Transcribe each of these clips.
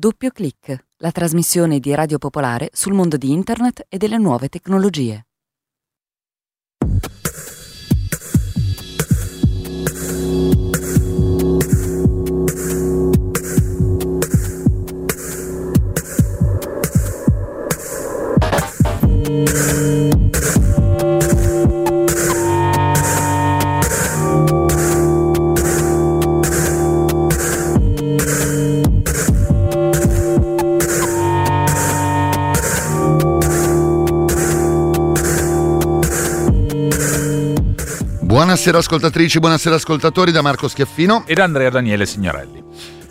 Doppio clic, la trasmissione di Radio Popolare sul mondo di Internet e delle nuove tecnologie. Buonasera ascoltatrici, buonasera ascoltatori da Marco Schiaffino ed Andrea Daniele Signorelli.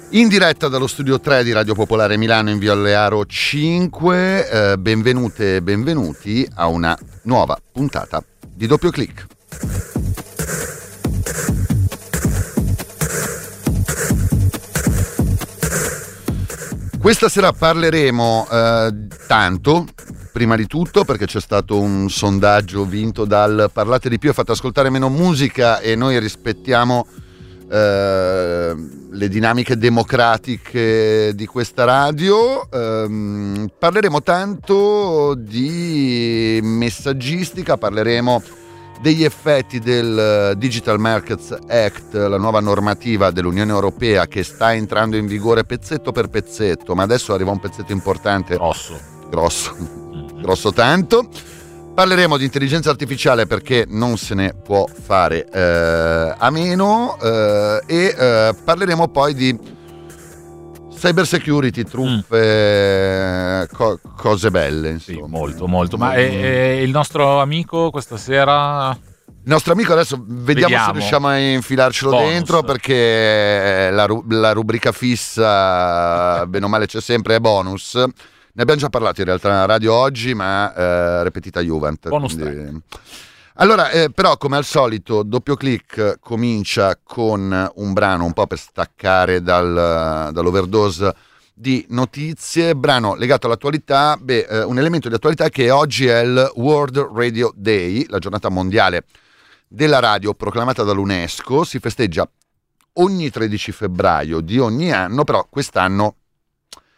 In diretta dallo studio 3 di Radio Popolare Milano in via Allearo 5, eh, benvenute e benvenuti a una nuova puntata di Doppio Clic. Questa sera parleremo eh, tanto prima di tutto perché c'è stato un sondaggio vinto dal Parlate di più e fate ascoltare meno musica e noi rispettiamo eh, le dinamiche democratiche di questa radio. Eh, parleremo tanto di messaggistica, parleremo degli effetti del Digital Markets Act, la nuova normativa dell'Unione Europea che sta entrando in vigore pezzetto per pezzetto, ma adesso arriva un pezzetto importante. Grosso. Grosso grosso tanto. Parleremo di intelligenza artificiale perché non se ne può fare eh, a meno eh, e eh, parleremo poi di cyber security, truffe, mm. co- cose belle. Insomma. Sì, molto, molto. Ma è, è il nostro amico questa sera il nostro amico adesso vediamo, vediamo. se riusciamo a infilarcelo Bonus. dentro perché la, la, rubrica fissa, bene o male c'è sempre, è bonus. Ne abbiamo già parlato in realtà nella radio oggi, ma eh, ripetita Juvent. Bonus quindi... Allora, eh, però, come al solito, doppio clic comincia con un brano un po' per staccare dal, dall'overdose di notizie, brano legato all'attualità, beh, eh, un elemento di attualità che oggi è il World Radio Day, la giornata mondiale della radio proclamata dall'UNESCO, si festeggia ogni 13 febbraio di ogni anno, però quest'anno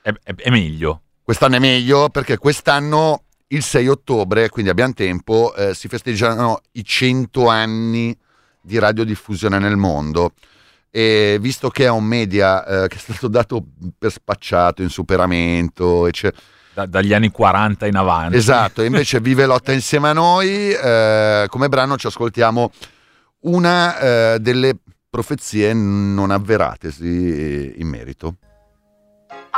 è, è, è meglio. Quest'anno è meglio perché quest'anno il 6 ottobre, quindi abbiamo tempo, eh, si festeggiano i 100 anni di radiodiffusione nel mondo. E visto che è un media eh, che è stato dato per spacciato, in superamento, eccetera. Da, dagli anni 40 in avanti. Esatto, invece vive lotta insieme a noi. Eh, come brano ci ascoltiamo una eh, delle profezie non avveratesi in merito.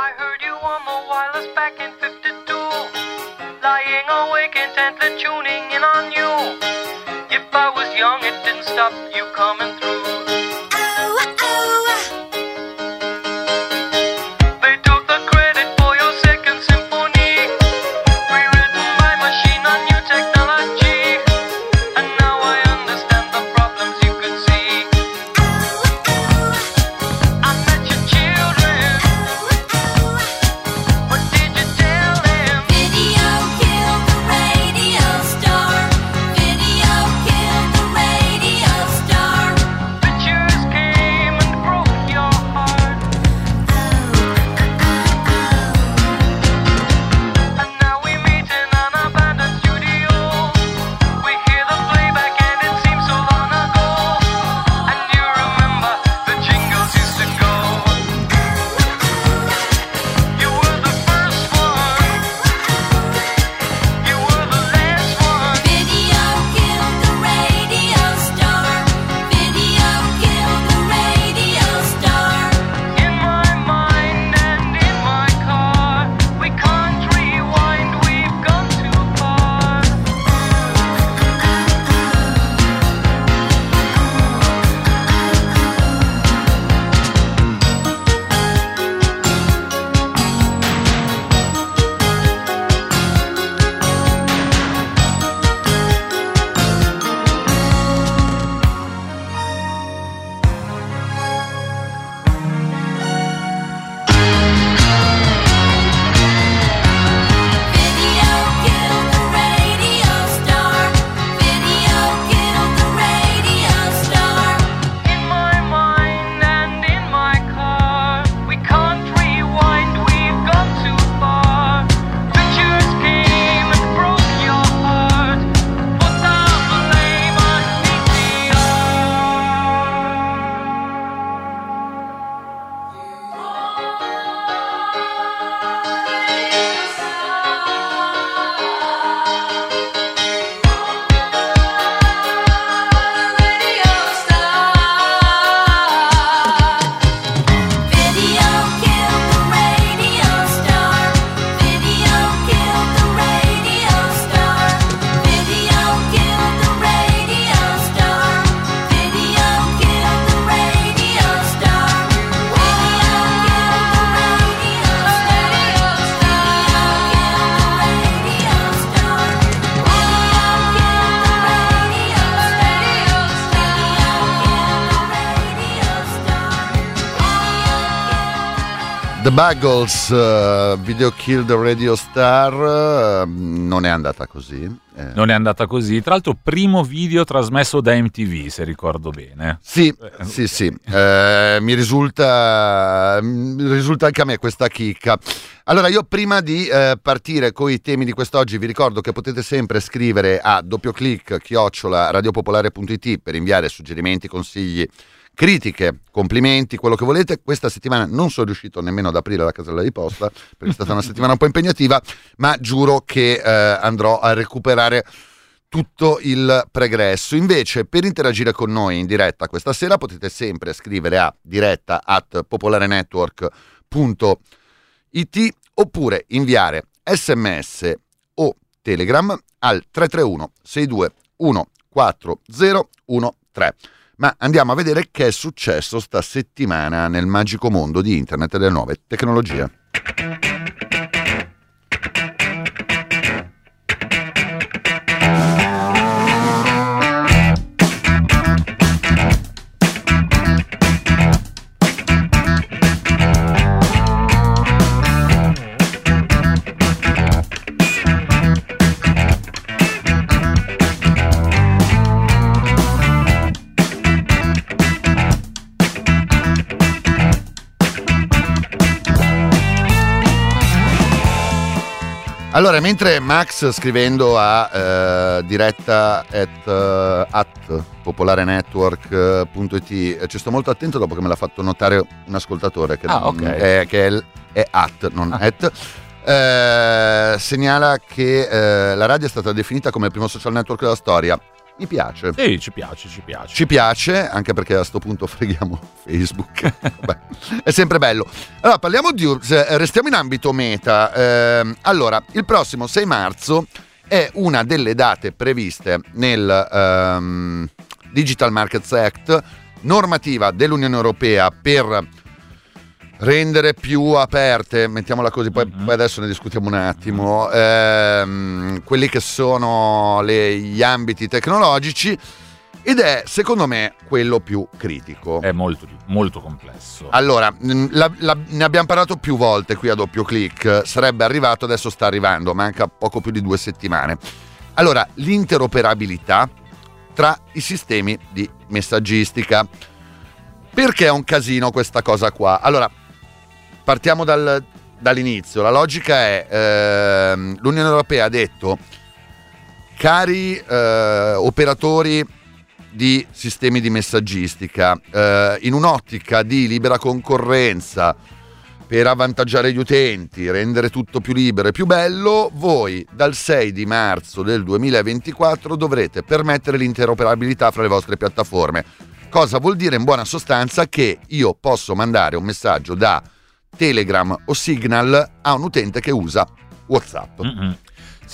I heard you on the wireless back in 52. Lying awake intently tuning in on you. If I was young, it didn't stop you coming through. Buggles, uh, Video Kill the Radio Star, uh, non è andata così. Eh. Non è andata così. Tra l'altro, primo video trasmesso da MTV, se ricordo bene. Sì, eh, sì, sì. Eh, mi risulta, risulta anche a me questa chicca. Allora, io prima di eh, partire con i temi di quest'oggi, vi ricordo che potete sempre scrivere a doppio clic chiocciola radiopopolare.it per inviare suggerimenti, consigli critiche, complimenti, quello che volete. Questa settimana non sono riuscito nemmeno ad aprire la casella di posta perché è stata una settimana un po' impegnativa, ma giuro che eh, andrò a recuperare tutto il pregresso. Invece, per interagire con noi in diretta questa sera potete sempre scrivere a diretta at popolarenetwork.it oppure inviare sms o telegram al 331 62 14013. Ma andiamo a vedere che è successo sta settimana nel magico mondo di internet e delle nuove tecnologie. Allora, mentre Max scrivendo a eh, diretta at, uh, at popolarenetwork.it eh, ci sto molto attento dopo che me l'ha fatto notare un ascoltatore che, ah, okay. è, che è, è, at, non ah. at. Eh, segnala che eh, la radio è stata definita come il primo social network della storia. Mi piace. Sì, ci piace, ci piace. Ci piace, anche perché a questo punto freghiamo Facebook. Vabbè, è sempre bello. Allora, parliamo di... Restiamo in ambito meta. Eh, allora, il prossimo 6 marzo è una delle date previste nel um, Digital Markets Act, normativa dell'Unione Europea per rendere più aperte, mettiamola così, poi, mm-hmm. poi adesso ne discutiamo un attimo, ehm, quelli che sono le, gli ambiti tecnologici ed è secondo me quello più critico. È molto, molto complesso. Allora, la, la, ne abbiamo parlato più volte qui a doppio clic, sarebbe arrivato, adesso sta arrivando, manca poco più di due settimane. Allora, l'interoperabilità tra i sistemi di messaggistica. Perché è un casino questa cosa qua? Allora, partiamo dal, dall'inizio. La logica è, ehm, l'Unione Europea ha detto, cari eh, operatori di sistemi di messaggistica, eh, in un'ottica di libera concorrenza, per avvantaggiare gli utenti, rendere tutto più libero e più bello, voi dal 6 di marzo del 2024 dovrete permettere l'interoperabilità fra le vostre piattaforme. Cosa vuol dire in buona sostanza che io posso mandare un messaggio da Telegram o Signal a un utente che usa WhatsApp. Mm-hmm.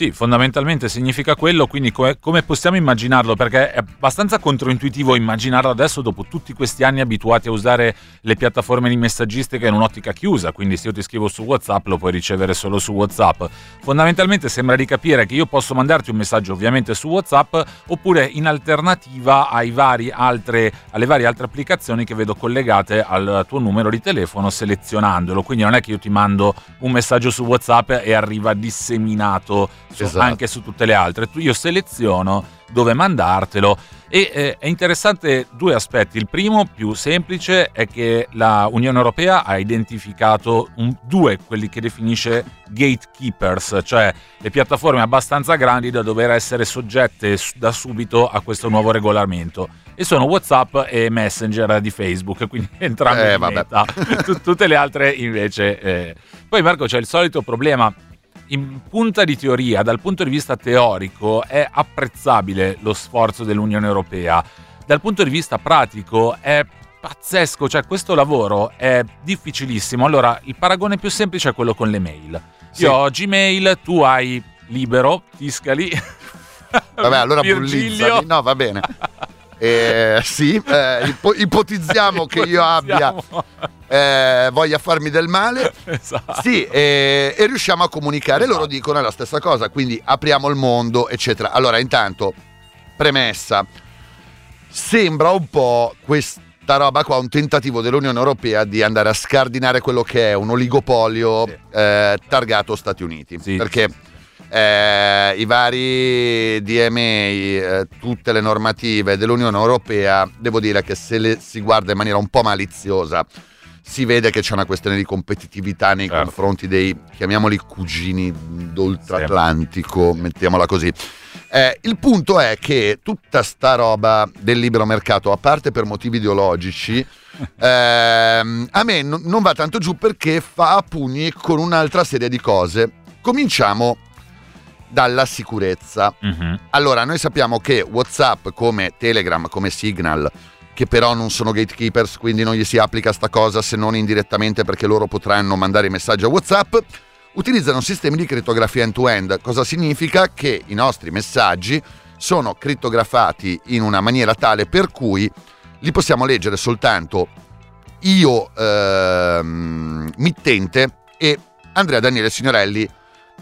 Sì, fondamentalmente significa quello, quindi come, come, possiamo immaginarlo? Perché è abbastanza controintuitivo immaginarlo adesso dopo tutti questi anni abituati a usare le piattaforme di messaggistica in un'ottica chiusa, quindi se io ti scrivo su WhatsApp lo puoi ricevere solo su WhatsApp. Fondamentalmente sembra di capire che io posso mandarti un messaggio ovviamente su WhatsApp oppure in alternativa vari altre, alle varie altre applicazioni che vedo collegate al tuo numero di telefono selezionandolo, quindi non è che io ti mando un messaggio su WhatsApp e arriva disseminato esatto. anche su tutte le altre. Io seleziono dove mandartelo e eh, è interessante due aspetti. Il primo, più semplice, è che la Unione Europea ha identificato un, due, quelli che definisce gatekeepers, cioè le piattaforme abbastanza grandi da dover essere soggette da subito a questo nuovo regolamento. E sono WhatsApp e Messenger di Facebook, quindi entrambi eh, in meta. Tutte le altre invece. Eh. Poi Marco c'è il solito problema in punta di teoria, dal punto di vista teorico, è apprezzabile lo sforzo dell'Unione Europea. Dal punto di vista pratico è pazzesco, cioè questo lavoro è difficilissimo. Allora, il paragone più semplice è quello con le mail. Sì. Io ho Gmail, tu hai Libero, Tiscali. Vabbè, allora bullizzami. No, va bene. Eh, sì, eh, ipo- ipotizziamo che io abbia eh, voglia farmi del male. Esatto. Sì, e, e riusciamo a comunicare. Esatto. Loro dicono la stessa cosa, quindi apriamo il mondo, eccetera. Allora, intanto, premessa, sembra un po' questa sta roba qua, un tentativo dell'Unione Europea di andare a scardinare quello che è un oligopolio Sì. eh, targato Stati Uniti. Sì. Perché eh, i vari DMA, eh, tutte le normative dell'Unione Europea, devo dire che se le si guarda in maniera un po' maliziosa, si vede che c'è una questione di competitività nei Certo. confronti dei, chiamiamoli cugini d'oltratlantico, mettiamola così. Eh, il punto è che tutta sta roba del libero mercato, a parte per motivi ideologici, ehm, a me non- non va tanto giù perché fa a pugni con un'altra serie di cose. Cominciamo dalla sicurezza. Mhm. Allora, noi sappiamo che WhatsApp, come Telegram, come Signal, che però non sono gatekeepers, quindi non gli si applica sta cosa se non indirettamente perché loro potranno mandare i messaggi a WhatsApp, utilizzano sistemi di crittografia end-to-end. Cosa significa? Che i nostri messaggi sono crittografati in una maniera tale per cui li possiamo leggere soltanto io, ehm, mittente, e Andrea Daniele Signorelli,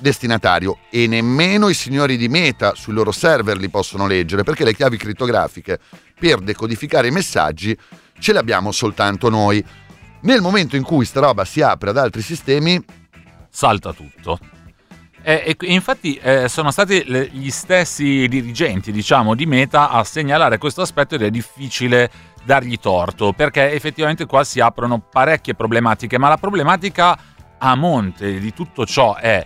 destinatario e nemmeno i signori di Meta sui loro server li possono leggere perché le chiavi crittografiche per decodificare i messaggi ce le abbiamo soltanto noi. Nel momento in cui sta roba si apre ad altri sistemi, salta tutto. E, e- e infatti eh, sono stati le- gli stessi dirigenti, diciamo, di Meta a segnalare questo aspetto ed è difficile dargli torto, perché effettivamente qua si aprono parecchie problematiche, ma la problematica a monte di tutto ciò è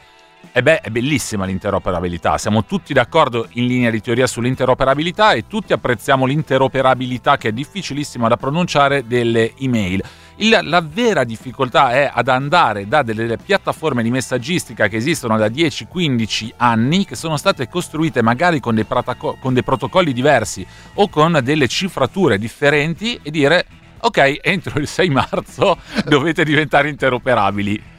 e beh, è bellissima l'interoperabilità, siamo tutti d'accordo in linea di teoria sull'interoperabilità e tutti apprezziamo l'interoperabilità che è difficilissima da pronunciare delle email. Il- la vera difficoltà è ad andare da delle piattaforme di messaggistica che esistono da 10-15 anni, che sono state costruite magari con dei, prataco- con dei protocolli diversi o con delle cifrature differenti e dire ok, entro il 6 marzo dovete diventare interoperabili.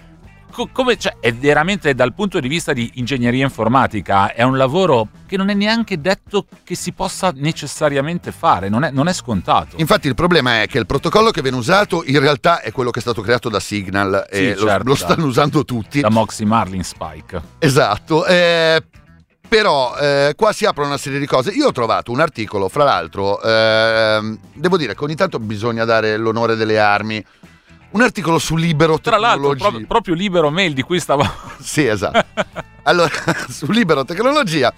Co- come, cioè, è veramente dal punto di vista di ingegneria informatica, è un lavoro che non è neanche detto che si possa necessariamente fare, non è, non è scontato. infatti il problema è che il protocollo che viene usato in realtà è quello che è stato creato da Signal e Sì, lo, certo, lo da- stanno usando tutti. Da Moxie Marlin Spike. Esatto, eh, però eh, qua si aprono una serie di cose. Io ho trovato un articolo, fra l'altro, ehm, devo dire che ogni tanto bisogna dare l'onore delle armi. Un articolo su libero Tra l'altro, tecnologia. proprio, proprio libero mail di cui stavo. Sì, esatto. Allora, su libero tecnologia.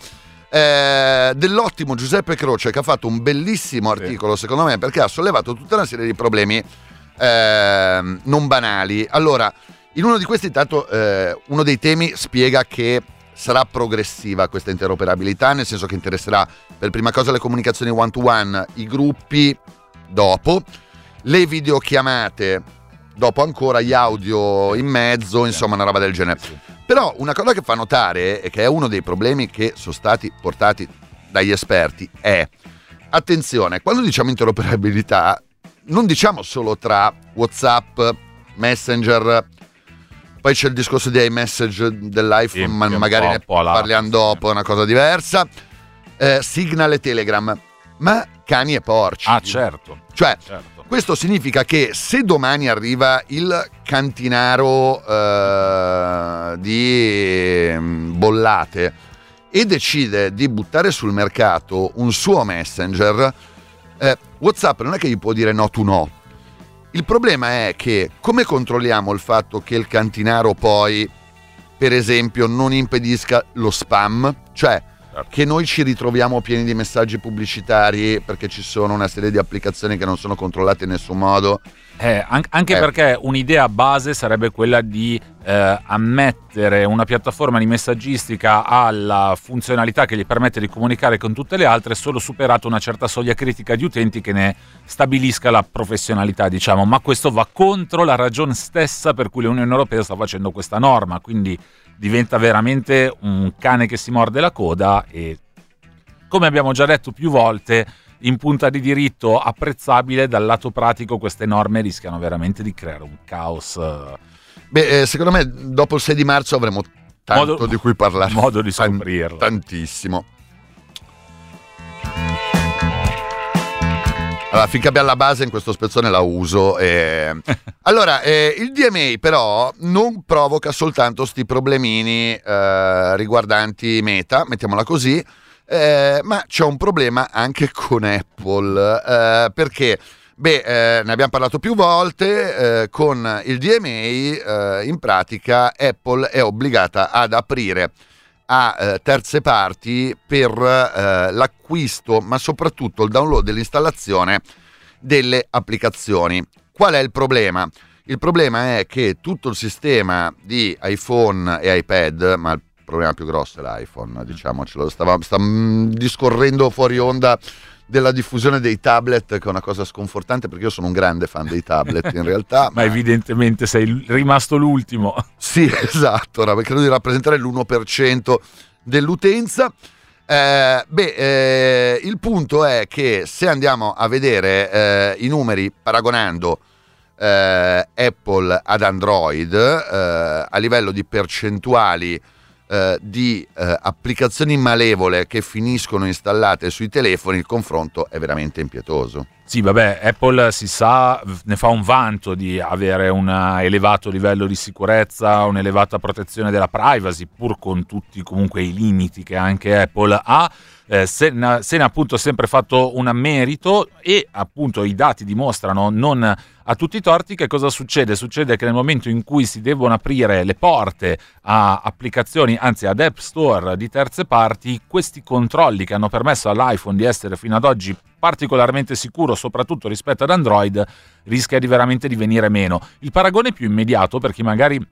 eh, dell'ottimo Giuseppe Croce che ha fatto un bellissimo Sì. articolo secondo me perché ha sollevato tutta una serie di problemi ehm, non banali allora in uno di questi intanto eh, uno dei temi spiega che sarà progressiva questa interoperabilità nel senso che interesserà per prima cosa le comunicazioni one to one i gruppi dopo le videochiamate dopo ancora gli audio in mezzo insomma una roba del genere però una cosa che fa notare e che è uno dei problemi che sono stati portati dagli esperti è attenzione, quando diciamo interoperabilità non diciamo solo tra WhatsApp, Messenger, poi c'è il discorso di iMessage dell'iPhone, Sì, ma magari ne parliamo dopo, è una cosa diversa. Eh, Signal e Telegram, ma cani e porci. Ah, certo. Cioè, certo. Questo significa che se domani arriva il cantinaro eh, di mm, bollate e decide di buttare sul mercato un suo messenger, eh, WhatsApp non è che gli può dire no tu no. Il problema è che come controlliamo il fatto che il cantinaro poi, per esempio, non impedisca lo spam? Cioè. Che noi ci ritroviamo pieni di messaggi pubblicitari perché ci sono una serie di applicazioni che non sono controllate in nessun modo. Eh, an- anche Eh. perché un'idea base sarebbe quella di eh, ammettere una piattaforma di messaggistica alla funzionalità che gli permette di comunicare con tutte le altre solo superata una certa soglia critica di utenti che ne stabilisca la professionalità, diciamo, ma questo va contro la ragione stessa per cui l'Unione Europea sta facendo questa norma, quindi diventa veramente un cane che si morde la coda e come abbiamo già detto più volte in punta di diritto apprezzabile dal lato pratico queste norme rischiano veramente di creare un caos eh, Beh, eh, secondo me dopo il 6 di marzo avremo tanto Modo- di cui parlare. modo di scoprirlo. tantissimo. Allora, finché abbiamo la base in questo spezzone la uso. e- Allora, eh, il DMA però non provoca soltanto sti problemini eh, riguardanti Meta, mettiamola così, eh, ma c'è un problema anche con Apple, eh, perché Beh, eh, ne abbiamo parlato più volte, eh, con il DMA eh, in pratica Apple è obbligata ad aprire a eh, terze parti per eh, l'acquisto, ma soprattutto il download e l'installazione delle applicazioni. Qual è il problema? Il problema è che tutto il sistema di iPhone e iPad, ma il problema più grosso è l'iPhone, diciamocelo, stava, stava mm, discorrendo fuori onda della diffusione dei tablet, che è una cosa sconfortante perché io sono un grande fan dei tablet in realtà. ma, ma, evidentemente sei rimasto l'ultimo. Sì, esatto, credo di rappresentare l'1% dell'utenza. Eh, beh, eh, il punto è che se andiamo a vedere eh, i numeri paragonando eh, Apple ad Android eh, a livello di percentuali eh, di eh, applicazioni malevole che finiscono installate sui telefoni, il confronto è veramente impietoso. Sì, vabbè, Apple si sa, ne fa un vanto di avere un elevato livello di sicurezza, un'elevata protezione della privacy, pur con tutti comunque i limiti che anche Apple ha. Eh, se, ne, se ne ha appunto sempre fatto un merito e appunto i dati dimostrano non a tutti i torti che cosa succede? Succede che nel momento in cui si devono aprire le porte a applicazioni, anzi ad app store di terze parti, questi controlli che hanno permesso all'iPhone di essere fino ad oggi particolarmente sicuro, soprattutto rispetto ad Android, rischia di veramente di venire meno. Il paragone più immediato per chi magari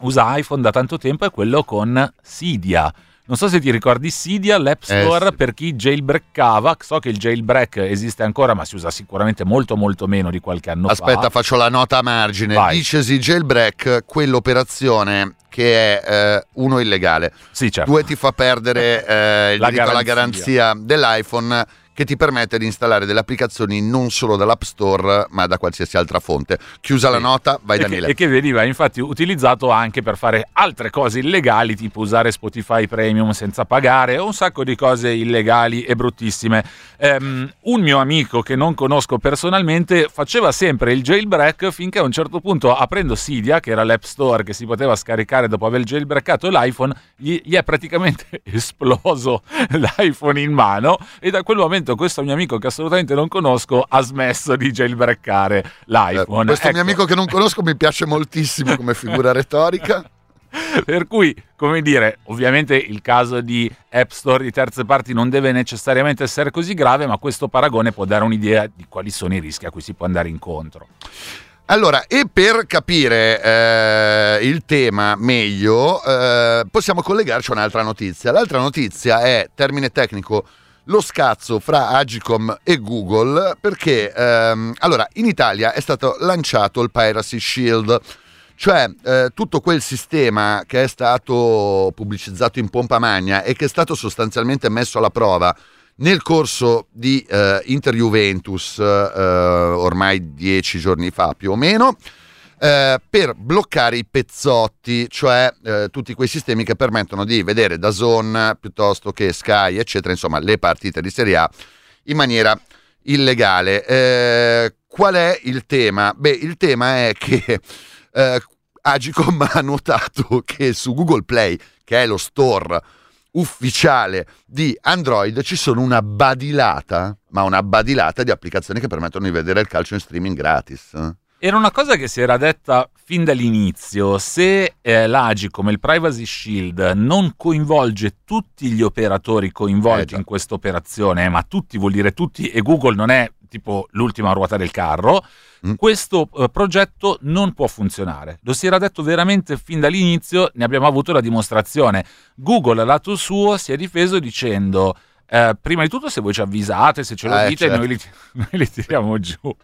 usa iPhone da tanto tempo è quello con Cydia. Non so se ti ricordi Cydia, l'App eh, Store eh, sì. per chi jailbreakava. So che il jailbreak esiste ancora, ma si usa sicuramente molto molto meno di qualche anno Aspetta, fa. Aspetta, faccio la nota a margine. Vai. Dicesi jailbreak, quell'operazione che è eh, uno illegale. Sì, certo. Due ti fa perdere eh, il la diritto garanzia. alla garanzia dell'iPhone che ti permette di installare delle applicazioni non solo dall'App Store ma da qualsiasi altra fonte. Chiusa sì. la nota, vai e Daniele. Che, e che veniva infatti utilizzato anche per fare altre cose illegali, tipo usare Spotify Premium senza pagare o un sacco di cose illegali e bruttissime. Um, un mio amico che non conosco personalmente faceva sempre il jailbreak finché a un certo punto aprendo Cydia, che era l'App Store che si poteva scaricare dopo aver jailbreakato l'iPhone, gli, gli è praticamente esploso l'iPhone in mano e da quel momento momento questo mio amico che assolutamente non conosco ha smesso di jailbreakare l'iPhone. Eh, questo ecco. mio amico che non conosco mi piace moltissimo come figura retorica. per cui, come dire, ovviamente il caso di App Store di terze parti non deve necessariamente essere così grave, ma questo paragone può dare un'idea di quali sono i rischi a cui si può andare incontro. Allora, e per capire eh, il tema meglio, eh, possiamo collegarci a un'altra notizia. L'altra notizia è, termine tecnico, lo scazzo fra Agicom e Google perché ehm, allora in Italia è stato lanciato il Piracy Shield cioè eh, tutto quel sistema che è stato pubblicizzato in pompa magna e che è stato sostanzialmente messo alla prova nel corso di eh, Inter Juventus eh, ormai dieci giorni fa più o meno eh, per bloccare i pezzotti, cioè eh, tutti quei sistemi che permettono di vedere da Zone piuttosto che Sky, eccetera, insomma, le partite di Serie A in maniera illegale. Eh, qual è il tema? Beh, il tema è che eh, Agicom ha notato che su Google Play, che è lo store ufficiale di Android ci sono una badilata, ma una badilata di applicazioni che permettono di vedere il calcio in streaming gratis. Era una cosa che si era detta fin dall'inizio, se eh, l'AGI come il Privacy Shield non coinvolge tutti gli operatori coinvolti eh, in questa operazione, ma tutti vuol dire tutti e Google non è tipo l'ultima ruota del carro, mm. questo eh, progetto non può funzionare. Lo si era detto veramente fin dall'inizio, ne abbiamo avuto la dimostrazione. Google, lato suo, si è difeso dicendo eh, prima di tutto se voi ci avvisate, se ce lo eh, dite, certo. noi, li, noi, li, tiriamo giù.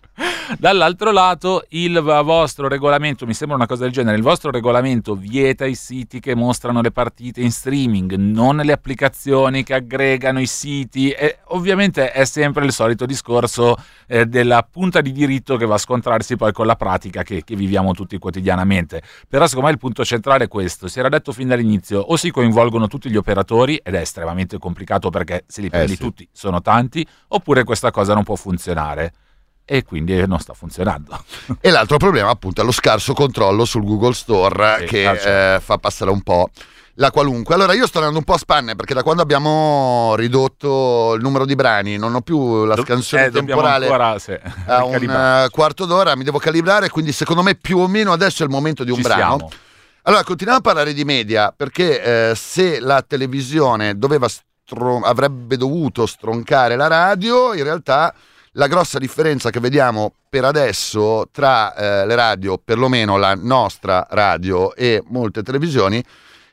Dall'altro lato il vostro regolamento, mi sembra una cosa del genere, il vostro regolamento vieta i siti che mostrano le partite in streaming, non le applicazioni che aggregano i siti e ovviamente è sempre il solito discorso eh, della punta di diritto che va a scontrarsi poi con la pratica che, che viviamo tutti quotidianamente. Però secondo me il punto centrale è questo, si era detto fin dall'inizio, o si coinvolgono tutti gli operatori ed è estremamente complicato perché se li prendi eh sì. tutti sono tanti, oppure questa cosa non può funzionare e quindi non sta funzionando. E l'altro problema appunto è lo scarso controllo sul Google Store sì, che ah, certo. eh, fa passare un po' la qualunque. Allora io sto andando un po' a spanne perché da quando abbiamo ridotto il numero di brani non ho più la scansione eh, temporale ancora, sì, a un uh, quarto d'ora, mi devo calibrare, quindi secondo me più o meno adesso è il momento di un Ci brano. siamo. Allora continuiamo a parlare di media perché eh, se la televisione doveva stro- avrebbe dovuto stroncare la radio, in realtà la grossa differenza che vediamo per adesso tra eh, le radio, perlomeno la nostra radio e molte televisioni,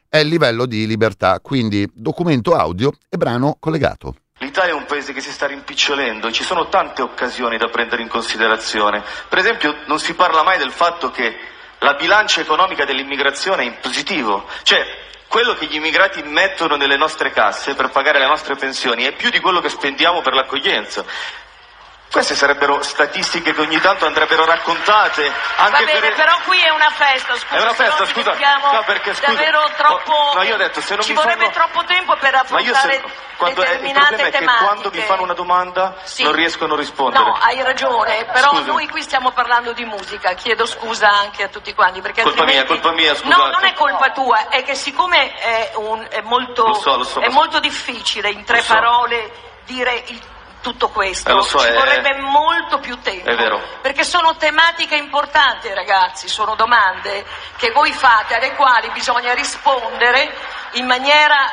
è il livello di libertà, quindi documento audio e brano collegato. L'Italia è un paese che si sta rimpicciolendo e ci sono tante occasioni da prendere in considerazione. Per esempio non si parla mai del fatto che la bilancia economica dell'immigrazione è in positivo, cioè quello che gli immigrati mettono nelle nostre casse per pagare le nostre pensioni è più di quello che spendiamo per l'accoglienza. Queste sarebbero statistiche che ogni tanto andrebbero raccontate. Anche Va bene, per... però qui è una festa, scusa. È una festa, se no scusa. No, perché, scusa. davvero troppo. Oh, no, io ho detto, se non ci mi vorrebbe fanno- troppo tempo per Ma io affrontare se, quando, eh, il determinate problema è che tematiche. quando mi fanno una domanda Sì. non riescono a rispondere. No, hai ragione, però Scusi. noi qui stiamo parlando di musica, chiedo scusa anche a tutti quanti. Perché Colpa mia, altrimenti- colpa mia, No, scusate. non è colpa tua, è che siccome è, un- è molto, Lo so, lo so, è lo so. molto difficile in tre parole dire il- tutto questo, Eh, so, ci è- vorrebbe molto più tempo. Perché sono tematiche importanti, ragazzi, sono domande che voi fate, alle quali bisogna rispondere in maniera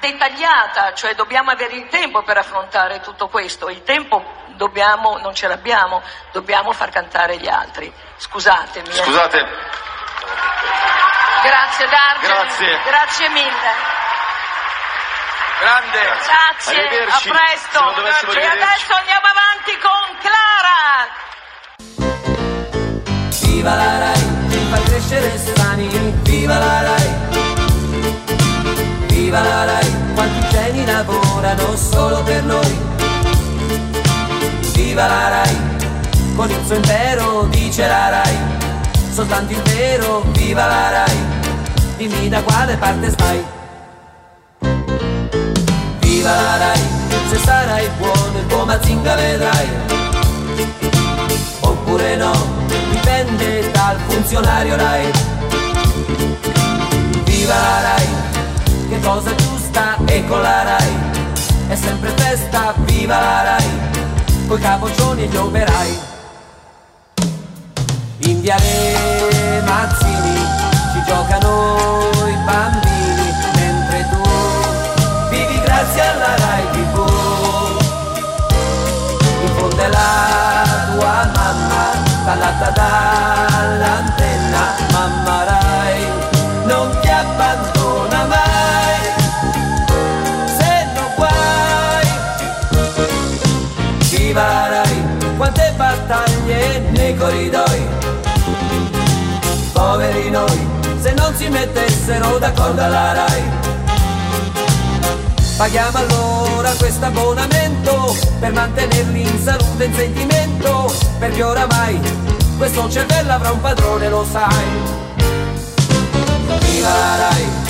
dettagliata, cioè dobbiamo avere il tempo per affrontare tutto questo. Il tempo dobbiamo, non ce l'abbiamo, dobbiamo far cantare gli altri. Scusatemi. eh. Scusate, Grazie Dargeli. Grazie. Grazie mille. Grande. Grazie, Arrivederci. a presto. E adesso andiamo avanti con Clara. Viva la Rai, che fa crescere sani, viva la Rai. Viva la Rai, quanti geni lavorano solo per noi. Viva la Rai, con il suo impero dice la Rai, soltanto il vero, viva la Rai, dimmi da quale parte stai. Viva la Rai, se sarai buono il tuo Mazinga vedrai oppure no, dipende dal funzionario Rai. Viva la Rai, che cosa giusta e con la Rai, è sempre festa, viva la Rai, coi capoccioni e gli operai. In viale Mazzini ci giocano i bambini, in fondo è la tua mamma, ballata dall'antenna, mamma Rai, non ti abbandona mai, se non guai. Viva Rai, quante battaglie nei corridoi, poveri noi, se non si mettessero d'accordo alla Rai. Paghiamo allora questo abbonamento per mantenerli in salute e in sentimento, perché oramai questo cervello avrà un padrone, lo sai. Viva la Rai!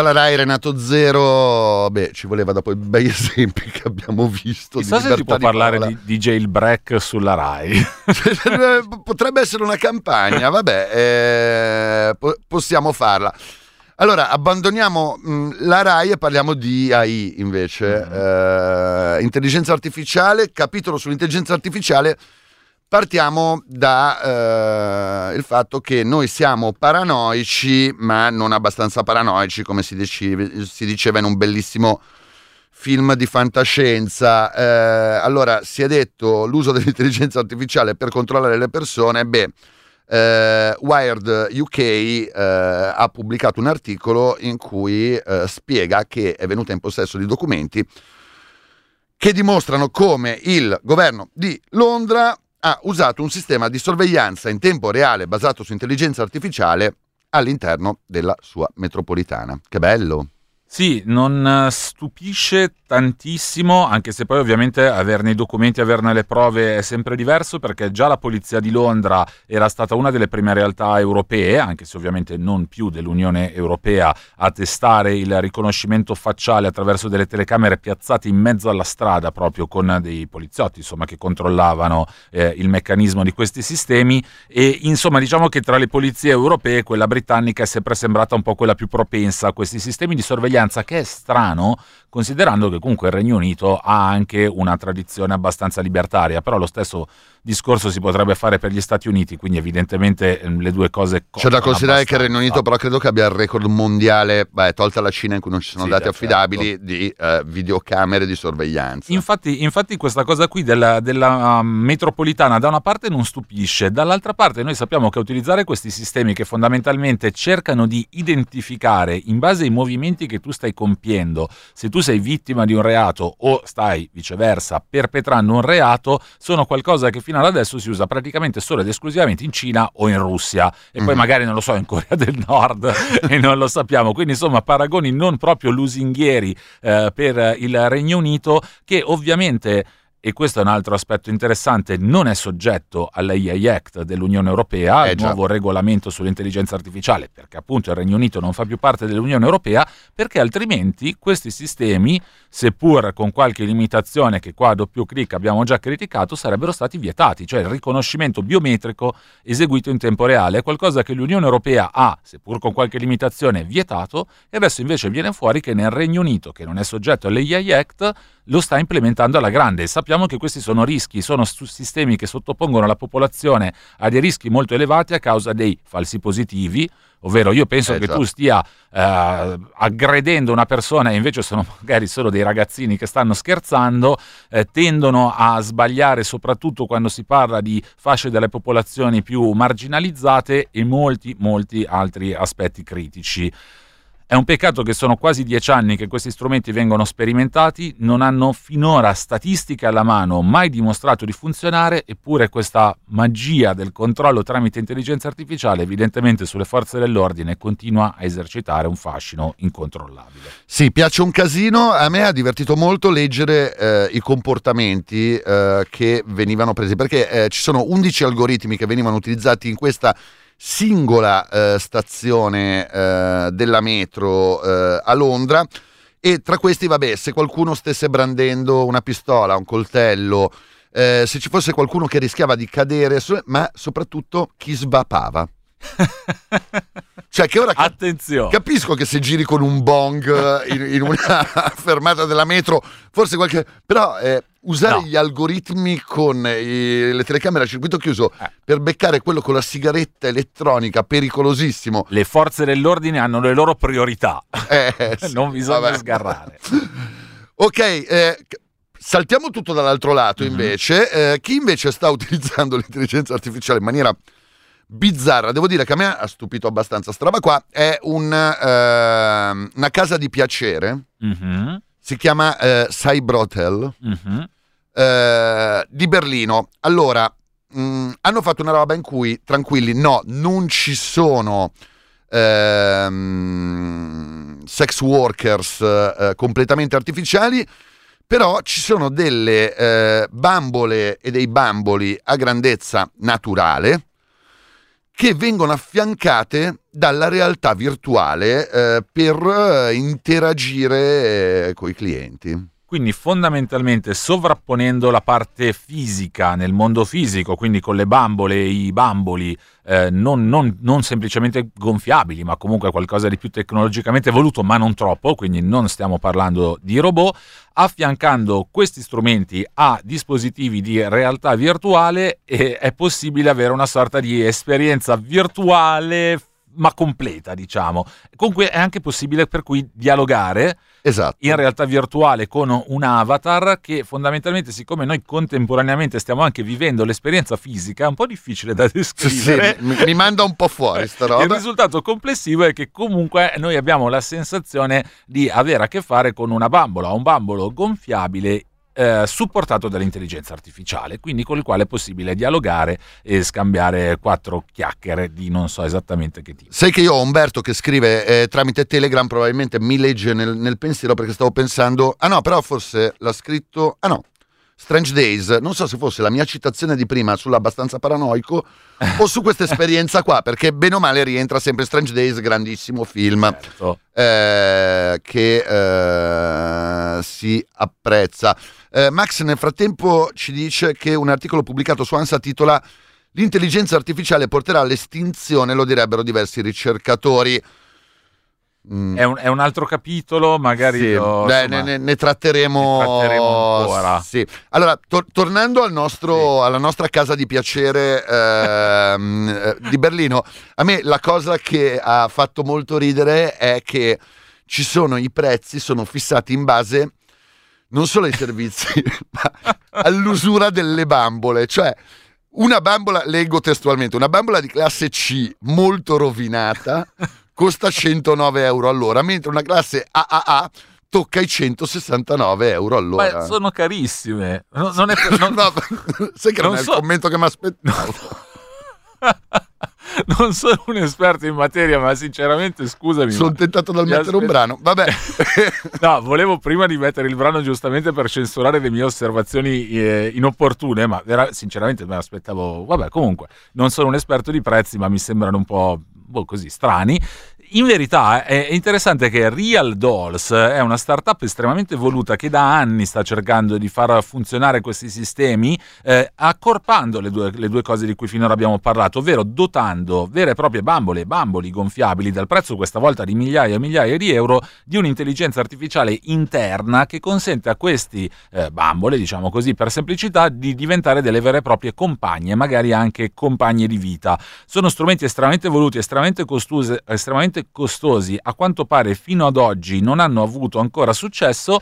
Viva la Rai Renato Zero, beh ci voleva dopo i bei esempi che abbiamo visto. Chissà di se si può di parlare di, di jailbreak sulla Rai. Potrebbe essere una campagna, vabbè, eh, po- possiamo farla. Allora, abbandoniamo mh, la RAI e parliamo di AI invece. Eh, intelligenza artificiale, capitolo sull'intelligenza artificiale. Partiamo dal il fatto che noi siamo paranoici, ma non abbastanza paranoici, come si, dici- si diceva in un bellissimo film di fantascienza. Eh, allora, si è detto l'uso dell'intelligenza artificiale per controllare le persone. Beh, eh, Wired UK eh, ha pubblicato un articolo in cui eh, spiega che è venuta in possesso di documenti che dimostrano come il governo di Londra ha usato un sistema di sorveglianza in tempo reale basato su intelligenza artificiale all'interno della sua metropolitana. Che bello! Sì, non eh, stupisce tantissimo, anche se poi ovviamente averne i documenti, averne le prove è sempre diverso, perché già la polizia di Londra era stata una delle prime realtà europee, anche se ovviamente non più dell'Unione Europea, a testare il riconoscimento facciale attraverso delle telecamere piazzate in mezzo alla strada, proprio con dei poliziotti, insomma, che controllavano eh, il meccanismo di questi sistemi. E insomma, diciamo che tra le polizie europee, quella britannica è sempre sembrata un po' quella più propensa a questi sistemi di sorveglianza sorveglianza che è strano considerando che comunque il Regno Unito ha anche una tradizione abbastanza libertaria, però lo stesso discorso si potrebbe fare per gli Stati Uniti, quindi evidentemente ehm, le due cose... C'è da considerare che il Regno Unito però credo che abbia il record mondiale, beh, tolta la Cina in cui non ci sono sì, dati certo. affidabili, di uh, videocamere di sorveglianza. Infatti, infatti questa cosa qui della, della uh, metropolitana da una parte non stupisce, dall'altra parte noi sappiamo che utilizzare questi sistemi che fondamentalmente cercano di identificare in base ai movimenti che tu stai compiendo, se tu sei vittima di un reato o stai viceversa perpetrando un reato, sono qualcosa che fino ad adesso si usa praticamente solo ed esclusivamente in Cina o in Russia e mm. poi magari non lo so in Corea del Nord e non lo sappiamo. Quindi insomma paragoni non proprio lusinghieri eh, per il Regno Unito che ovviamente e questo è un altro aspetto interessante, non è soggetto all'AI Act dell'Unione Europea, eh, il nuovo regolamento sull'intelligenza artificiale, perché appunto il Regno Unito non fa più parte dell'Unione Europea, perché altrimenti questi sistemi, seppur con qualche limitazione che qua a doppio clic abbiamo già criticato, sarebbero stati vietati, cioè il riconoscimento biometrico eseguito in tempo reale. È qualcosa che l'Unione Europea ha, seppur con qualche limitazione, vietato e adesso invece viene fuori che nel Regno Unito, che non è soggetto all'AI Act, lo sta implementando alla grande. Sappiamo che questi sono rischi, sono sistemi che sottopongono la popolazione a dei rischi molto elevati a causa dei falsi positivi, ovvero io penso eh, che tu stia eh, aggredendo una persona e invece sono magari solo dei ragazzini che stanno scherzando, eh, tendono a sbagliare soprattutto quando si parla di fasce delle popolazioni più marginalizzate e molti, molti altri aspetti critici. È un peccato che sono quasi dieci anni che questi strumenti vengono sperimentati, non hanno finora statistiche alla mano mai dimostrato di funzionare, eppure questa magia del controllo tramite intelligenza artificiale evidentemente sulle forze dell'ordine continua a esercitare un fascino incontrollabile. Sì, piace un casino, a me ha divertito molto leggere eh, i comportamenti eh, che venivano presi, perché eh, ci sono 11 algoritmi che venivano utilizzati in questa singola eh, stazione eh, della metro eh, a Londra e tra questi, vabbè, se qualcuno stesse brandendo una pistola, un coltello, eh, se ci fosse qualcuno che rischiava di cadere, ma soprattutto chi sbapava. cioè che ora Attenzione. capisco che se giri con un bong in, in una fermata della metro, forse qualche... però eh, usare no. gli algoritmi con i, le telecamere a circuito chiuso eh. per beccare quello con la sigaretta elettronica, pericolosissimo. Le forze dell'ordine hanno le loro priorità, eh, non bisogna vabbè. sgarrare. ok, eh, saltiamo tutto dall'altro lato mm-hmm. invece. Eh, chi invece sta utilizzando l'intelligenza artificiale in maniera bizzarra, devo dire che a me ha stupito abbastanza. Sta roba qua è un, uh, una casa di piacere, mm-hmm. si chiama uh, Cybrotel, mm-hmm. uh, di Berlino. Allora, mh, mm, hanno fatto una roba in cui, tranquilli, no, non ci sono... Uh, sex workers uh, completamente artificiali, però ci sono delle uh, bambole e dei bamboli a grandezza naturale che vengono affiancate dalla realtà virtuale eh, per eh, interagire eh, con i clienti. Quindi fondamentalmente sovrapponendo la parte fisica nel mondo fisico, quindi con le bambole e i bamboli eh, non, non, non, semplicemente gonfiabili, ma comunque qualcosa di più tecnologicamente evoluto, ma non troppo, quindi non stiamo parlando di robot, affiancando questi strumenti a dispositivi di realtà virtuale è possibile avere una sorta di esperienza virtuale ma completa, diciamo. Comunque è anche possibile per cui dialogare esatto. in realtà virtuale con un avatar che fondamentalmente, siccome noi contemporaneamente stiamo anche vivendo l'esperienza fisica, è un po' difficile da descrivere. Sì, mi, mi, manda un po' fuori sta roba. Il risultato complessivo è che comunque noi abbiamo la sensazione di avere a che fare con una bambola, un bambolo gonfiabile eh, supportato dall'intelligenza artificiale, quindi con il quale è possibile dialogare e scambiare quattro chiacchiere di non so esattamente che tipo. Sai che io ho Umberto che scrive eh, tramite Telegram, probabilmente mi legge nel, nel pensiero perché stavo pensando, ah no, però forse l'ha scritto, ah no, Strange Days, non so se fosse la mia citazione di prima sull'abbastanza paranoico o su questa esperienza qua, perché bene o male rientra sempre Strange Days, grandissimo film Certo. eh, che eh, si apprezza. Eh, Max nel frattempo ci dice che un articolo pubblicato su ANSA titola L'intelligenza artificiale porterà all'estinzione, lo direbbero diversi ricercatori. Mm. È un, è un altro capitolo, magari Sì, lo- beh, insomma, ne, ne- tratteremo, ne tratteremo ancora. Sì. Allora, tor- tornando al nostro- alla nostra casa di piacere ehm, eh, di Berlino, a me la cosa che ha fatto molto ridere è che ci sono i prezzi, sono fissati in base non solo ai servizi, ma all'usura delle bambole. Cioè, una bambola, leggo testualmente, una bambola di classe C molto rovinata costa 109 euro all'ora, mentre una classe AAA tocca i 169 euro all'ora. Beh, sono carissime. Non, non è per- non- No, sai che non, non è so- il commento che mi aspettavo. non sono un esperto in materia, ma sinceramente scusami. Sono tentato dal mettere un aspet- brano. Vabbè. No, volevo prima di mettere il brano giustamente per censurare le mie osservazioni eh, inopportune, ma vera- sinceramente me l'aspettavo. Vabbè, comunque, non sono un esperto di prezzi, ma mi sembrano un po' boh, così strani. In verità è interessante che Real Dolls è una startup estremamente evoluta che da anni sta cercando di far funzionare questi sistemi, eh, accorpando le due, le due cose di cui finora abbiamo parlato, ovvero dotando vere e proprie bambole bamboli gonfiabili dal prezzo questa volta di migliaia e migliaia di euro di un'intelligenza artificiale interna che consente a questi eh, bambole, diciamo così per semplicità, di diventare delle vere e proprie compagne, magari anche compagne di vita. Sono strumenti estremamente evoluti, estremamente, costuse- estremamente costosi, a quanto pare fino ad oggi non hanno avuto ancora successo.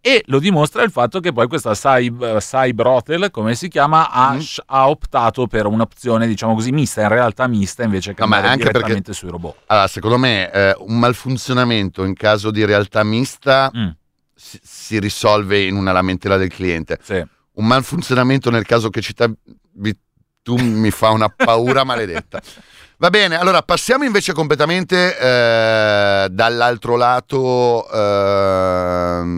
E lo dimostra il fatto che poi questa Cyb- Cybrotel, come si chiama, ha, Mhm. ha optato per un'opzione, diciamo così, mista, in realtà mista, invece che No, andare anche perché- direttamente sui robot. Allora, secondo me eh, un malfunzionamento in caso di realtà mista Mm, si, si risolve in una lamentela del cliente. sì. Un malfunzionamento nel caso che citavi tu mi fa una paura maledetta. Va bene, allora passiamo invece completamente eh, dall'altro lato, ehm,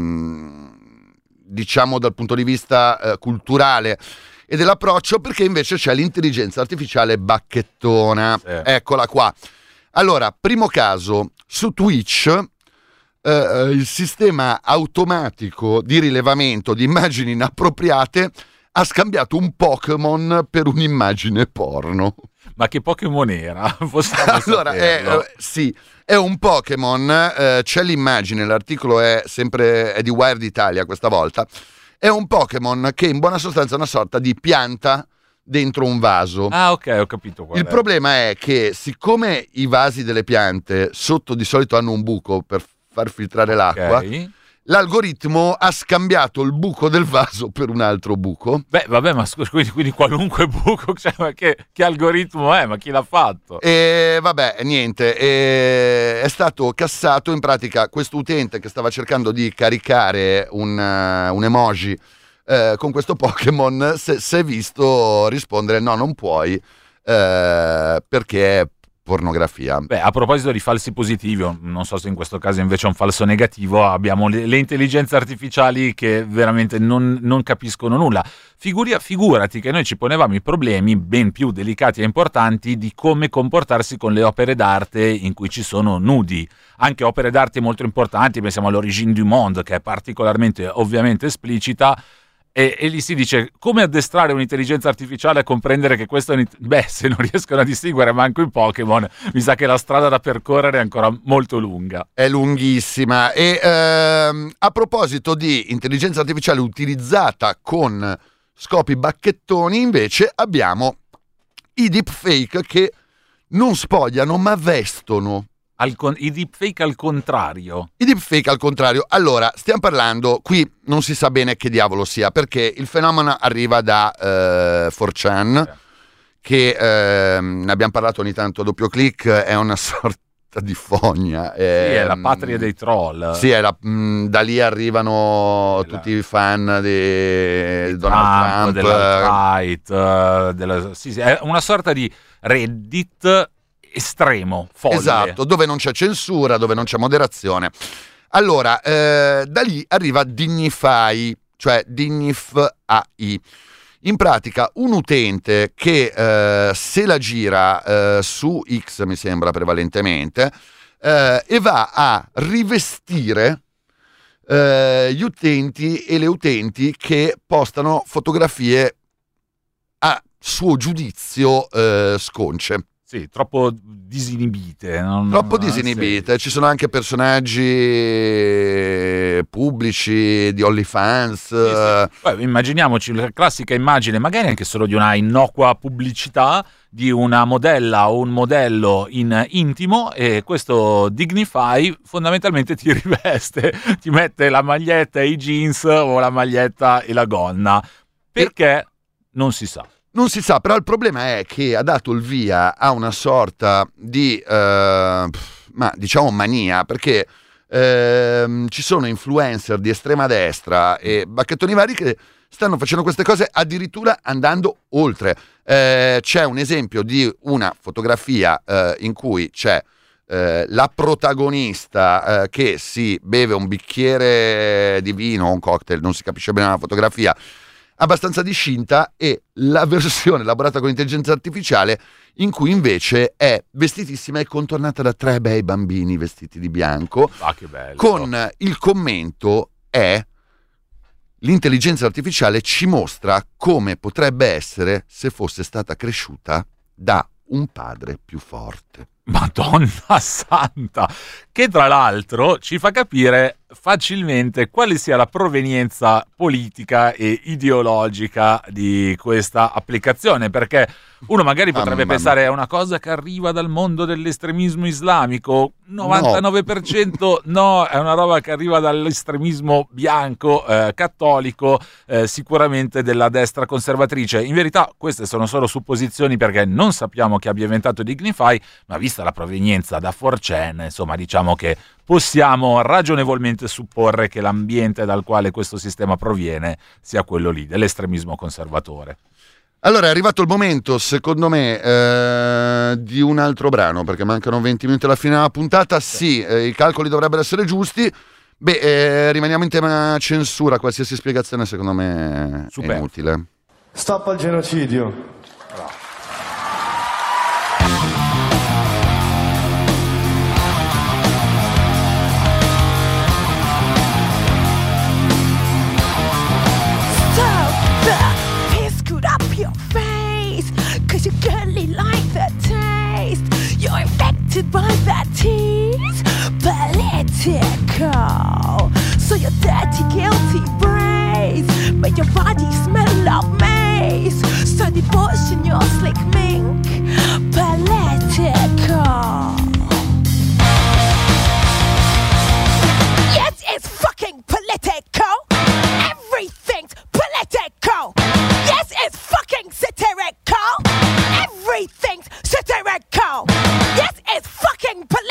diciamo dal punto di vista eh, culturale e dell'approccio, perché invece c'è l'intelligenza artificiale bacchettona. Sì. Eccola qua. Allora, primo caso, su Twitch eh, eh, il sistema automatico di rilevamento di immagini inappropriate ha scambiato un Pokémon per un'immagine porno. Ma che Pokémon era? Allora, è, eh, sì, è un Pokémon, eh, c'è l'immagine, l'articolo è sempre è di Wired Italia questa volta. È un Pokémon che in buona sostanza è una sorta di pianta dentro un vaso. Ah, ok, ho capito Il è. problema è che siccome i vasi delle piante sotto di solito hanno un buco per far filtrare l'acqua, Ok. L'algoritmo ha scambiato il buco del vaso per un altro buco. Beh, vabbè, ma scusa, quindi, quindi qualunque buco, cioè, ma che, che algoritmo è? Ma chi l'ha fatto? E vabbè, niente, e è stato cassato in pratica questo utente che stava cercando di caricare un, eh, un emoji eh, con questo Pokémon, si si è visto rispondere no, non puoi eh, perché pornografia. Beh, a proposito di falsi positivi, non so se in questo caso invece è un falso negativo, abbiamo le, le intelligenze artificiali che veramente non, non capiscono nulla. Figuria- figurati che noi ci ponevamo i problemi ben più delicati e importanti di come comportarsi con le opere d'arte in cui ci sono nudi. Anche opere d'arte molto importanti, pensiamo all'Origine du Monde, che è particolarmente ovviamente esplicita, e, e lì si dice come addestrare un'intelligenza artificiale a comprendere che questo è un... Beh, se non riescono a distinguere manco i Pokémon, mi sa che la strada da percorrere è ancora molto lunga. È lunghissima. E ehm, a proposito di intelligenza artificiale utilizzata con scopi bacchettoni, invece abbiamo i deepfake che non spogliano ma vestono. Al con- I deepfake al contrario. I deepfake al contrario. Allora, stiamo parlando, qui non si sa bene che diavolo sia, perché il fenomeno arriva da eh, 4chan, che ehm, ne abbiamo parlato ogni tanto a doppio clic, è una sorta di Fogna. Sì, è la Ehm, patria dei troll. Sì, è la- mh, da lì arrivano Della- tutti i fan di Di Donald Trump. dell'alt-right, eh, della- sì, sì, è una sorta di Reddit estremo, folle. Esatto, dove non c'è censura, dove non c'è moderazione. Allora, eh, da lì arriva Dignify, cioè Dignify. In pratica, un utente che eh, se la gira eh, su X, mi sembra prevalentemente, eh, e va a rivestire eh, gli utenti e le utenti che postano fotografie a suo giudizio eh, sconce. Sì, troppo disinibite. non- Troppo disinibite, ci sono anche personaggi pubblici di OnlyFans. Sì, sì. Poi immaginiamoci la classica immagine, magari anche solo di una innocua pubblicità di una modella o un modello in intimo e questo Dignify fondamentalmente ti riveste, ti mette la maglietta e i jeans o la maglietta e la gonna. Perché non si sa. Non si sa, però il problema è che ha dato il via a una sorta di, eh, ma diciamo mania, perché ehm, ci sono influencer di estrema destra e bacchettoni vari che stanno facendo queste cose addirittura andando oltre. Eh, c'è un esempio di una fotografia eh, in cui c'è eh, la protagonista eh, che si beve un bicchiere di vino un cocktail, non si capisce bene la fotografia, abbastanza discinta e la versione elaborata con intelligenza artificiale in cui invece è vestitissima e contornata da tre bei bambini vestiti di bianco Ah, che bello. con il commento è l'intelligenza artificiale ci mostra come potrebbe essere se fosse stata cresciuta da un padre più forte. Madonna santa, che tra l'altro ci fa capire facilmente quale sia la provenienza politica e ideologica di questa applicazione, perché uno magari potrebbe Mamma pensare è una cosa che arriva dal mondo dell'estremismo islamico, 99% no, è una roba che arriva dall'estremismo bianco, eh, cattolico, eh, sicuramente della destra conservatrice. In verità queste sono solo supposizioni perché non sappiamo chi abbia inventato Dignify, ma vista la provenienza da 4chan, insomma diciamo che possiamo ragionevolmente supporre che l'ambiente dal quale questo sistema proviene sia quello lì, dell'estremismo conservatore. Allora è arrivato il momento, secondo me, eh, di un altro brano, perché mancano 20 minuti alla fine della puntata. Sì, eh, i calcoli dovrebbero essere giusti. Beh, eh, rimaniamo in tema censura, qualsiasi spiegazione secondo me è Superfluo. inutile. Stop al genocidio. Political So your dirty guilty brains Make your body smell of mace So devotion your slick mink Political Yes, it's fucking political. Everything's political. Yes, it's fucking satirical. Everything's satirical. Yes, it's fucking political.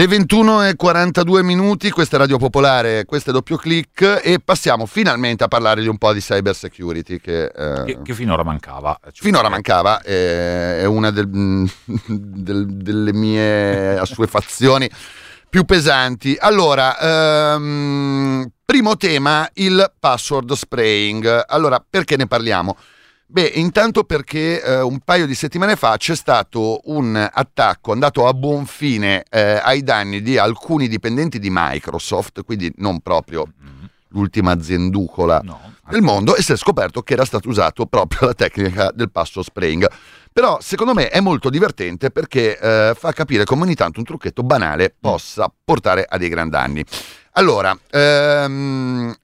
Le 21 e 42 minuti, questa è Radio Popolare, questo è doppio clic e passiamo finalmente a parlare di un po' di cyber security che, eh, Che, che finora mancava. Cioè, finora mancava, eh, è una del- del- delle mie assuefazioni più pesanti. Allora, ehm, primo tema, il password spraying. Allora, perché ne parliamo? Beh, intanto perché eh, un paio di settimane fa c'è stato un attacco andato a buon fine eh, ai danni di alcuni dipendenti di Microsoft, quindi non proprio Mm, l'ultima azienducola No, del mondo, e si è scoperto che era stata usata proprio la tecnica del password spraying. Però secondo me è molto divertente perché eh, fa capire come ogni tanto un trucchetto banale possa portare a dei gran danni. Allora, ehm,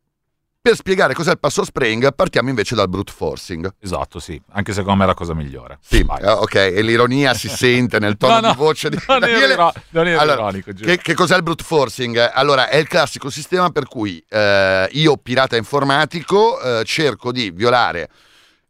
per spiegare cos'è il password spraying partiamo invece dal brute forcing. Esatto, sì. Anche secondo me è la cosa migliore. Sì, eh, ok, e l'ironia si sente nel tono No, di voce di non ero Daniele. iro- non ero Allora, ironico, giusto. Che, che cos'è il brute forcing? Allora, è il classico sistema per cui eh, io, pirata informatico, eh, cerco di violare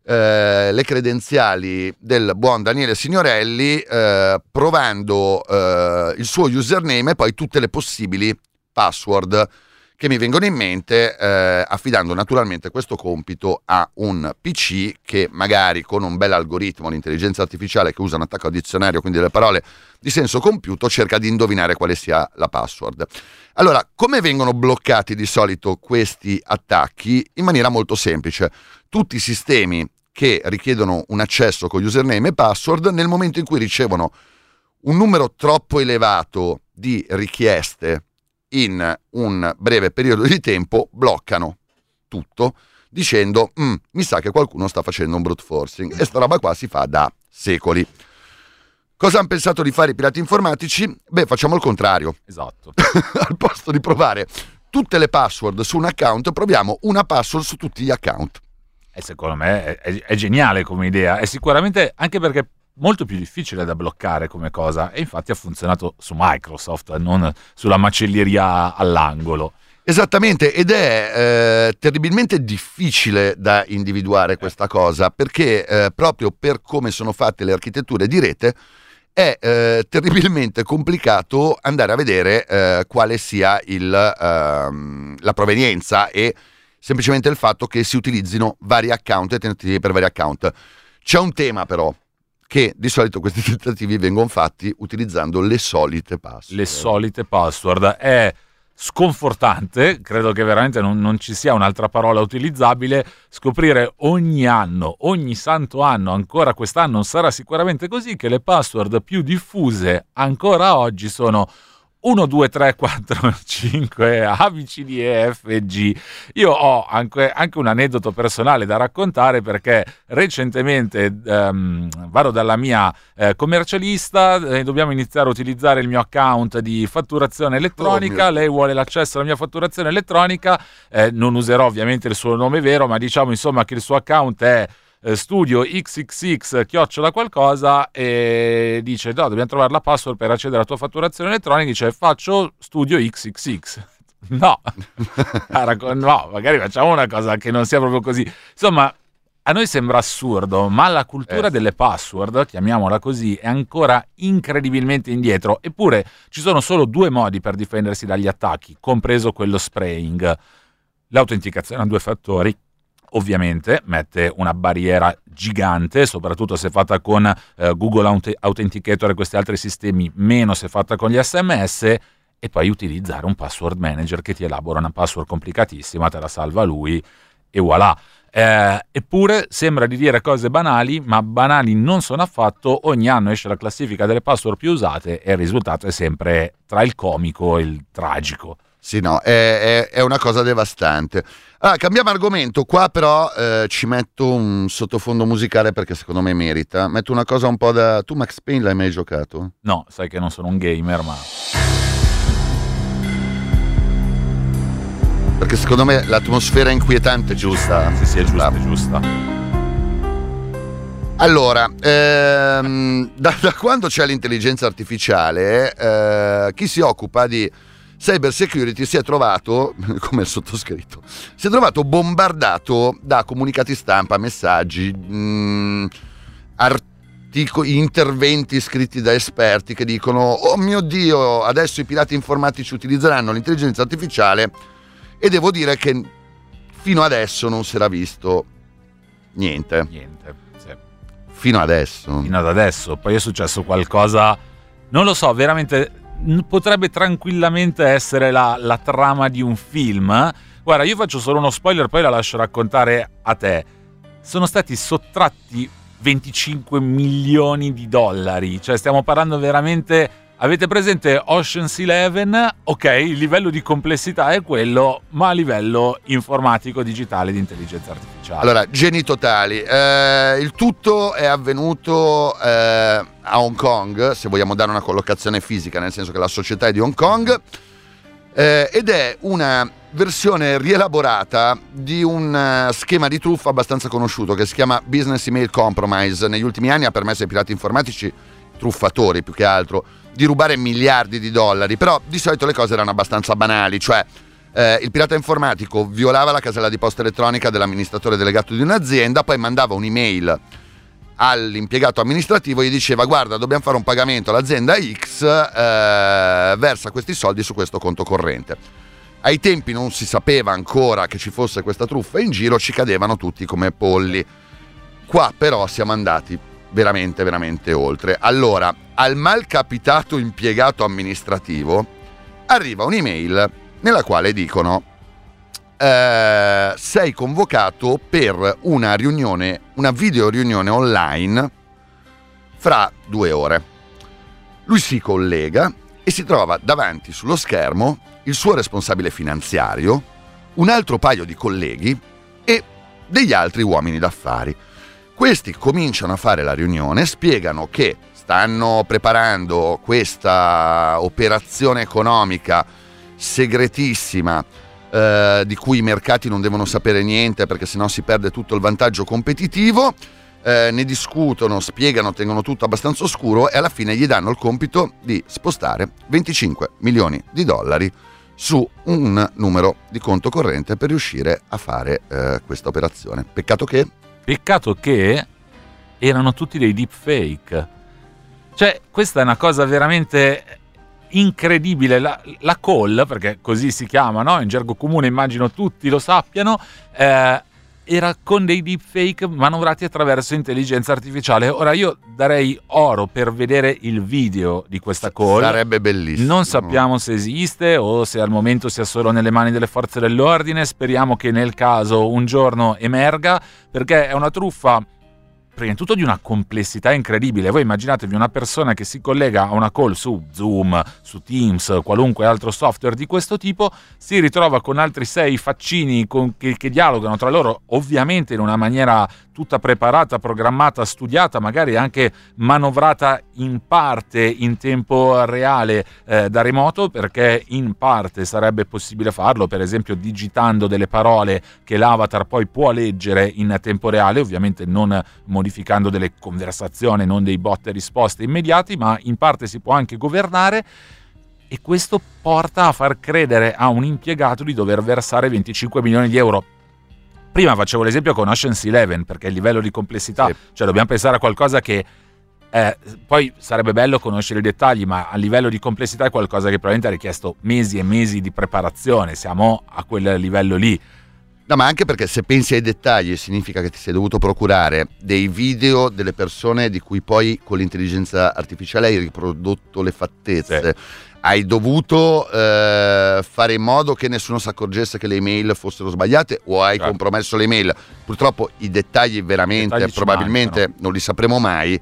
eh, le credenziali del buon Daniele Signorelli eh, provando eh, il suo username e poi tutte le possibili password che mi vengono in mente, eh, affidando naturalmente questo compito a un PC che magari con un bel algoritmo, l'intelligenza artificiale che usa un attacco al dizionario, quindi le parole di senso compiuto, cerca di indovinare quale sia la password. Allora, come vengono bloccati di solito questi attacchi? In maniera molto semplice. Tutti i sistemi che richiedono un accesso con username e password, nel momento in cui ricevono un numero troppo elevato di richieste in un breve periodo di tempo, bloccano tutto dicendo "Mm, mi sa che qualcuno sta facendo un brute forcing e sta roba qua si fa da secoli. Cosa hanno pensato di fare i pirati informatici? Beh, facciamo il contrario. Esatto. Al posto di provare tutte le password su un account, proviamo una password su tutti gli account. E secondo me è, è- è geniale come idea. È sicuramente anche perché molto più difficile da bloccare come cosa. E infatti ha funzionato su Microsoft, non sulla macelleria all'angolo. Esattamente, ed è eh, terribilmente difficile da individuare questa cosa, perché eh, proprio per come sono fatte le architetture di rete è eh, terribilmente complicato andare a vedere eh, quale sia il, ehm, la provenienza e semplicemente il fatto che si utilizzino vari account e tentativi per vari account. C'è un tema però, che di solito questi tentativi vengono fatti utilizzando le solite password. Le solite password. È sconfortante, credo che veramente non, non ci sia un'altra parola utilizzabile, scoprire ogni anno, ogni santo anno, ancora quest'anno sarà sicuramente così, che le password più diffuse ancora oggi sono 1, 2, 3, 4, 5, A, B, C, D, E, F, G. Io ho anche, anche un aneddoto personale da raccontare perché recentemente ehm, vado dalla mia eh, commercialista e dobbiamo iniziare a utilizzare il mio account di fatturazione elettronica. Oh, Lei vuole l'accesso alla mia fatturazione elettronica. Eh, non userò ovviamente il suo nome vero, ma diciamo insomma che il suo account è eh, studio xxx chiocciola qualcosa e dice no dobbiamo trovare la password per accedere alla tua fatturazione elettronica dice faccio studio xxx no no magari facciamo una cosa che non sia proprio così insomma a noi sembra assurdo, ma la cultura Eh. delle password, chiamiamola così, è ancora incredibilmente indietro. Eppure ci sono solo due modi per difendersi dagli attacchi, compreso quello spraying. L'autenticazione a due fattori, ovviamente, mette una barriera gigante, soprattutto se fatta con eh, Google Aut- Authenticator e questi altri sistemi, meno se fatta con gli SMS, e poi utilizzare un password manager che ti elabora una password complicatissima, te la salva lui e voilà. Eh, eppure sembra di dire cose banali, ma banali non sono affatto. Ogni anno esce la classifica delle password più usate e il risultato è sempre tra il comico e il tragico. Sì, no, è, è- è una cosa devastante. Allora, cambiamo argomento. Qua però eh, ci metto un sottofondo musicale perché secondo me merita. Metto una cosa un po' da... Tu Max Payne l'hai mai giocato? No, sai che non sono un gamer, ma Perché secondo me l'atmosfera inquietante è giusta. sì, sì, è giusta, è giusta. Allora, ehm, da, da quando c'è l'intelligenza artificiale, eh, chi si occupa di cyber security si è trovato, come il sottoscritto, si è trovato bombardato da comunicati stampa, messaggi, mh, articoli artico- interventi scritti da esperti che dicono oh mio dio adesso i pirati informatici utilizzeranno l'intelligenza artificiale e devo dire che fino adesso non si era visto niente Niente. sì. fino adesso Fino ad adesso. Poi è successo qualcosa. Non lo so, veramente. Potrebbe tranquillamente essere la, la trama di un film. Guarda, io faccio solo uno spoiler, poi la lascio raccontare a te. Sono stati sottratti 25 milioni di dollari. Cioè, stiamo parlando veramente. Avete presente Ocean's Eleven? Ok, il livello di complessità è quello, ma a livello informatico, digitale, di intelligenza artificiale. Allora, geni totali. Eh, il tutto è avvenuto eh, a Hong Kong, se vogliamo dare una collocazione fisica, nel senso che la società è di Hong Kong, eh, ed è una versione rielaborata di un eh, schema di truffa abbastanza conosciuto che si chiama Business Email Compromise. Negli ultimi anni ha permesso ai pirati informatici, truffatori più che altro, di rubare miliardi di dollari, però di solito le cose erano abbastanza banali, cioè eh, il pirata informatico violava la casella di posta elettronica dell'amministratore delegato di un'azienda, poi mandava un'email all'impiegato amministrativo e gli diceva guarda dobbiamo fare un pagamento all'azienda X, eh, versa questi soldi su questo conto corrente. Ai tempi non si sapeva ancora che ci fosse questa truffa in giro, ci cadevano tutti come polli. Qua però siamo andati veramente, veramente oltre. Allora, al malcapitato impiegato amministrativo arriva un'email nella quale dicono eh, sei convocato per una riunione, una video riunione online fra due ore. Lui si collega e si trova davanti sullo schermo il suo responsabile finanziario, un altro paio di colleghi e degli altri uomini d'affari. Questi cominciano a fare la riunione, spiegano che stanno preparando questa operazione economica segretissima eh, di cui i mercati non devono sapere niente perché sennò si perde tutto il vantaggio competitivo. Eh, ne discutono, spiegano, tengono tutto abbastanza oscuro e alla fine gli danno il compito di spostare 25 milioni di dollari su un numero di conto corrente per riuscire a fare eh, questa operazione. Peccato che Peccato che erano tutti dei deepfake. Cioè, questa è una cosa veramente incredibile. La, la call, perché così si chiama, no? In gergo comune immagino tutti lo sappiano, eh, era con dei deepfake manovrati attraverso intelligenza artificiale. Ora io darei oro per vedere il video di questa call. sarebbe bellissimo. Non sappiamo se esiste o se al momento sia solo nelle mani delle forze dell'ordine. Speriamo che nel caso un giorno emerga, perché è una truffa. Prima di tutto di una complessità incredibile. Voi immaginatevi una persona che si collega a una call su Zoom, su Teams, qualunque altro software di questo tipo, si ritrova con altri sei faccini con- che, che dialogano tra loro, ovviamente in una maniera tutta preparata, programmata, studiata, magari anche manovrata in parte in tempo reale eh, da remoto, perché in parte sarebbe possibile farlo, per esempio digitando delle parole che l'avatar poi può leggere in tempo reale, ovviamente non modificando delle conversazioni, non dei bot e risposte immediati, ma in parte si può anche governare e questo porta a far credere a un impiegato di dover versare 25 milioni di euro. Prima facevo l'esempio con Ocean's Eleven perché il livello di complessità, Sì. cioè dobbiamo pensare a qualcosa che eh, poi sarebbe bello conoscere i dettagli, ma a livello di complessità è qualcosa che probabilmente ha richiesto mesi e mesi di preparazione. Siamo a quel livello lì. No, ma anche perché se pensi ai dettagli significa che ti sei dovuto procurare dei video delle persone di cui poi con l'intelligenza artificiale hai riprodotto le fattezze. Hai dovuto eh, fare in modo che nessuno si accorgesse che le email fossero sbagliate o hai Certo. compromesso le email. Purtroppo i dettagli veramente, dettagli probabilmente mancano. non li sapremo mai,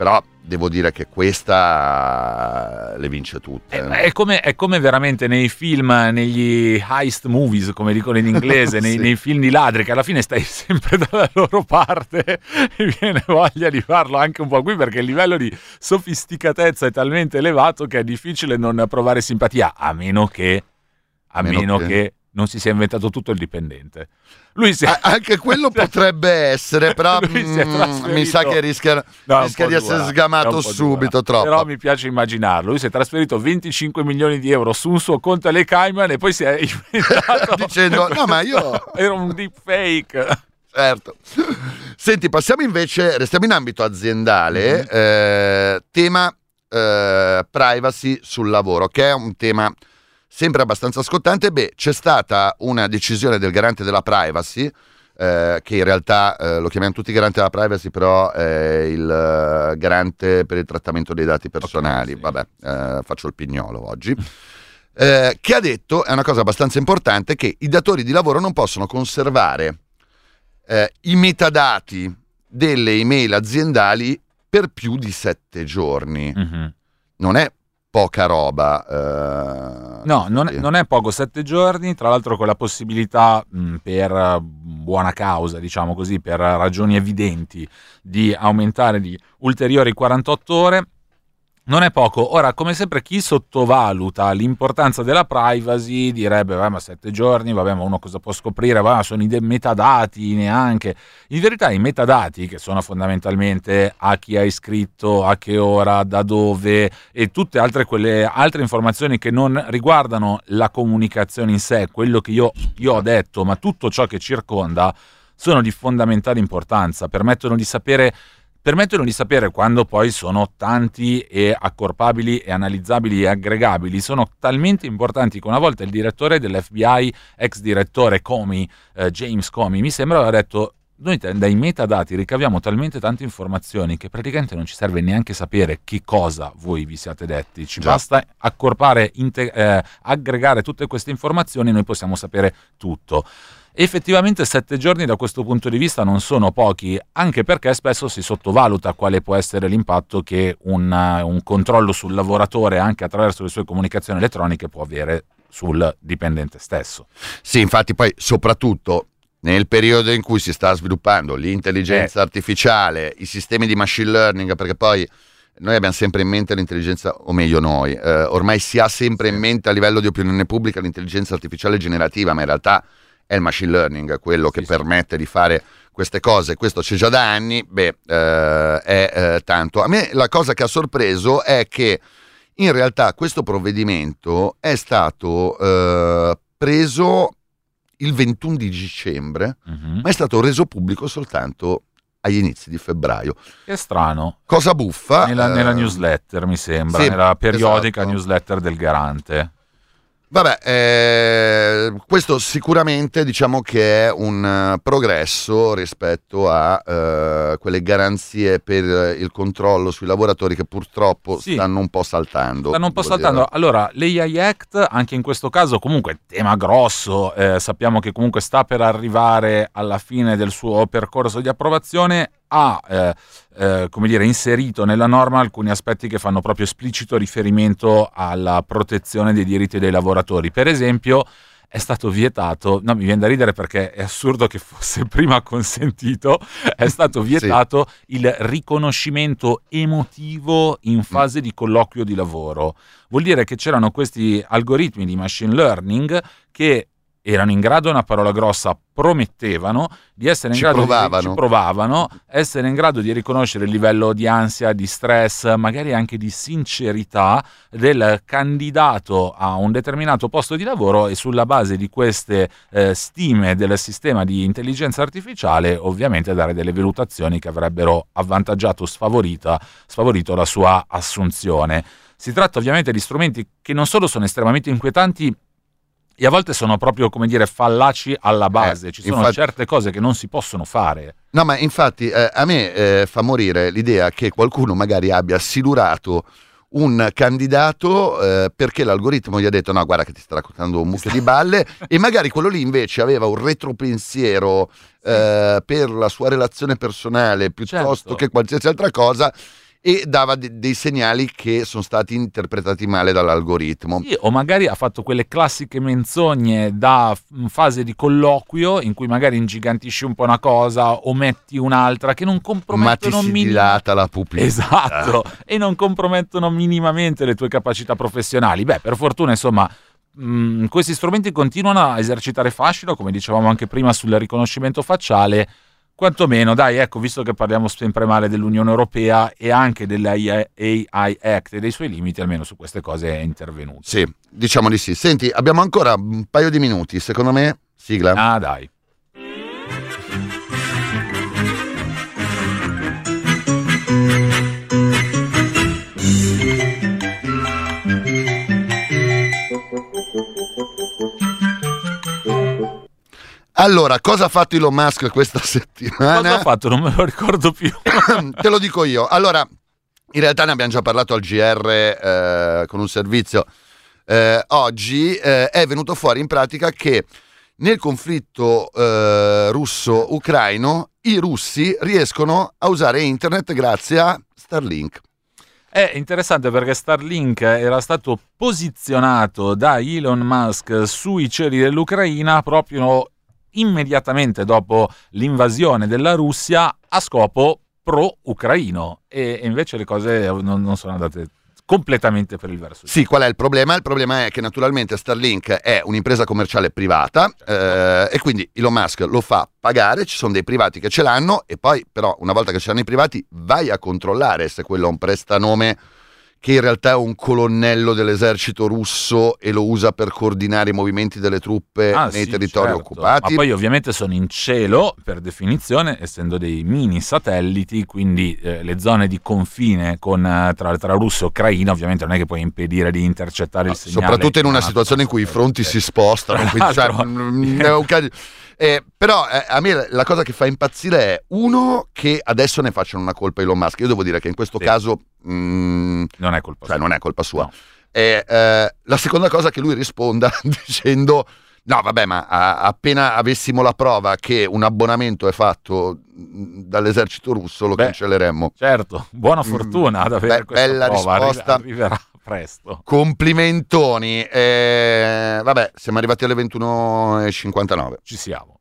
però devo dire che questa le vince tutte. È, è come, è come veramente nei film, negli heist movies, come dicono in inglese, nei, Sì. nei film di ladri, che alla fine stai sempre dalla loro parte e viene voglia di farlo anche un po' qui perché il livello di sofisticatezza è talmente elevato che è difficile non provare simpatia, a meno che, a Meno meno che- che non si sia inventato tutto il dipendente. Lui si è... Anche quello potrebbe essere, però mm, mi sa che rischia, No, rischia di essere dura, sgamato po' dura. subito troppo. Però mi piace immaginarlo. Lui si è trasferito 25 milioni di euro su un suo conto alle Cayman e poi si è inventato Dicendo, "No, ma io-" Era un deepfake. certo. Senti, passiamo invece, restiamo in ambito aziendale, Mm-hmm. eh, tema eh, privacy sul lavoro, che è un tema sempre abbastanza scottante. Beh, c'è stata una decisione del garante della privacy, eh, che in realtà eh, lo chiamiamo tutti garante della privacy, però è il eh, garante per il trattamento dei dati personali. Ok, sì. Vabbè, eh, faccio il pignolo oggi. eh, che ha detto, è una cosa abbastanza importante, che i datori di lavoro non possono conservare eh, i metadati delle email aziendali per più di sette giorni. Mhm. Non è poca roba. eh, No, non è, non è poco, sette giorni, tra l'altro con la possibilità mh, per buona causa, diciamo così, per ragioni evidenti, di aumentare di ulteriori 48 ore. Non è poco. Ora, come sempre, chi sottovaluta l'importanza della privacy direbbe: Vabbè, ma sette giorni, vabbè, ma uno cosa può scoprire? Va, sono i de- metadati neanche. In verità, i metadati, che sono fondamentalmente a chi hai iscritto, a che ora, da dove e tutte altre, quelle altre informazioni che non riguardano la comunicazione in sé, quello che io, io ho detto, ma tutto ciò che circonda, sono di fondamentale importanza, permettono di sapere permettono di sapere quando poi sono tanti e accorpabili e analizzabili e aggregabili, sono talmente importanti che una volta il direttore dell'FBI, ex direttore Comey, eh, James Comey, mi sembra aveva detto noi dai metadati ricaviamo talmente tante informazioni che praticamente non ci serve neanche sapere che cosa voi vi siate detti, ci Già. basta accorpare, inte- eh, aggregare tutte queste informazioni e noi possiamo sapere tutto. Effettivamente sette giorni da questo punto di vista non sono pochi, anche perché spesso si sottovaluta quale può essere l'impatto che un, eh, un controllo sul lavoratore, anche attraverso le sue comunicazioni elettroniche, può avere sul dipendente stesso. Sì, infatti poi soprattutto nel periodo in cui si sta sviluppando l'intelligenza Eh. artificiale, i sistemi di machine learning, perché poi noi abbiamo sempre in mente l'intelligenza, o meglio noi, eh, ormai si ha sempre in mente a livello di opinione pubblica l'intelligenza artificiale generativa, ma in realtà è il machine learning quello che Sì, sì. permette di fare queste cose, questo c'è già da anni, beh, eh, è eh, tanto. A me la cosa che ha sorpreso è che in realtà questo provvedimento è stato eh, preso il 21 di dicembre, Mhm. ma è stato reso pubblico soltanto agli inizi di febbraio. Che strano. Cosa buffa? Nella, eh, nella newsletter, mi sembra, sì, nella periodica esatto. newsletter del garante. Vabbè, eh, questo sicuramente diciamo che è un eh, progresso rispetto a eh, quelle garanzie per il controllo sui lavoratori che purtroppo Sì. stanno un po' saltando. Stanno un po' saltando. dire. Allora, l'AI Act, anche in questo caso, comunque tema grosso, eh, sappiamo che comunque sta per arrivare alla fine del suo percorso di approvazione, ha eh, eh, come dire, inserito nella norma alcuni aspetti che fanno proprio esplicito riferimento alla protezione dei diritti dei lavoratori. Per esempio, è stato vietato, no mi viene da ridere perché è assurdo che fosse prima consentito, è stato vietato il riconoscimento emotivo in fase di colloquio di lavoro. Vuol dire che c'erano questi algoritmi di machine learning che erano in grado, una parola grossa, promettevano di essere in Ci grado provavano. di ci provavano, essere in grado di riconoscere il livello di ansia, di stress, magari anche di sincerità del candidato a un determinato posto di lavoro e sulla base di queste eh, stime del sistema di intelligenza artificiale ovviamente dare delle valutazioni che avrebbero avvantaggiato o sfavorita, sfavorito la sua assunzione. Si tratta ovviamente di strumenti che non solo sono estremamente inquietanti e a volte sono proprio, come dire, fallaci alla base. Eh, Ci sono infatti- certe cose che non si possono fare. No, ma infatti eh, a me eh, fa morire l'idea che qualcuno magari abbia silurato un candidato eh, perché l'algoritmo gli ha detto no guarda che ti sta raccontando un mucchio di balle e magari quello lì invece aveva un retropensiero eh, per la sua relazione personale piuttosto Certo. che qualsiasi altra cosa e dava de- dei segnali che sono stati interpretati male dall'algoritmo. Sì, o magari ha fatto quelle classiche menzogne da fase di colloquio in cui magari ingigantisci un po' una cosa, ometti un'altra che non Ma ti compromettono si dilata la pupilla. Esatto, e non compromettono minimamente le tue capacità professionali. Beh, per fortuna, insomma, mh, questi strumenti continuano a esercitare fascino, come dicevamo anche prima sul riconoscimento facciale. Quantomeno, dai, ecco, visto che parliamo sempre male dell'Unione Europea e anche dell'AI Act e dei suoi limiti, almeno su queste cose è intervenuto. Sì, diciamo di sì. Senti, abbiamo ancora un paio di minuti, secondo me. Sigla. Ah, dai. Allora, cosa ha fatto Elon Musk questa settimana? Cosa ha fatto? Non me lo ricordo più. Te lo dico io. Allora, in realtà ne abbiamo già parlato al GR eh, con un servizio eh, oggi. eh, è venuto fuori in pratica che nel conflitto eh, russo-ucraino i russi riescono a usare internet grazie a Starlink. È interessante perché Starlink era stato posizionato da Elon Musk sui cieli dell'Ucraina proprio immediatamente dopo l'invasione della Russia a scopo pro-ucraino e e invece le cose non, non sono andate completamente per il verso. Sì, qual è il problema? Il problema è che naturalmente Starlink è un'impresa commerciale privata eh, e quindi Elon Musk lo fa pagare, ci sono dei privati che ce l'hanno e poi però una volta che ce l'hanno i privati vai a controllare se quello è un prestanome che in realtà è un colonnello dell'esercito russo e lo usa per coordinare i movimenti delle truppe Ah, nei sì, territori certo. occupati. Ma poi ovviamente sono in cielo per definizione, essendo dei mini satelliti, quindi eh, le zone di confine con, eh, tra, tra Russia e Ucraina ovviamente non è che puoi impedire di intercettare il segnale. soprattutto in una Ah, situazione in cui i fronti si spostano. Quindi, cioè, l'altro. mm, è un caso- eh, però eh, a me la cosa che fa impazzire è uno che adesso ne facciano una colpa a Elon Musk. Io devo dire che in questo Sì. caso mm, Non è colpa cioè, sua. non è colpa sua. No. E, eh, la seconda cosa è che lui risponda dicendo: No, vabbè, ma a- appena avessimo la prova che un abbonamento è fatto mm, dall'esercito russo, lo Beh, cancelleremmo. Certo, buona fortuna ad avere Beh, questa bella prova, arri- risposta. arriverà presto. Complimentoni. Eh, vabbè, siamo arrivati alle 21.59. Ci siamo.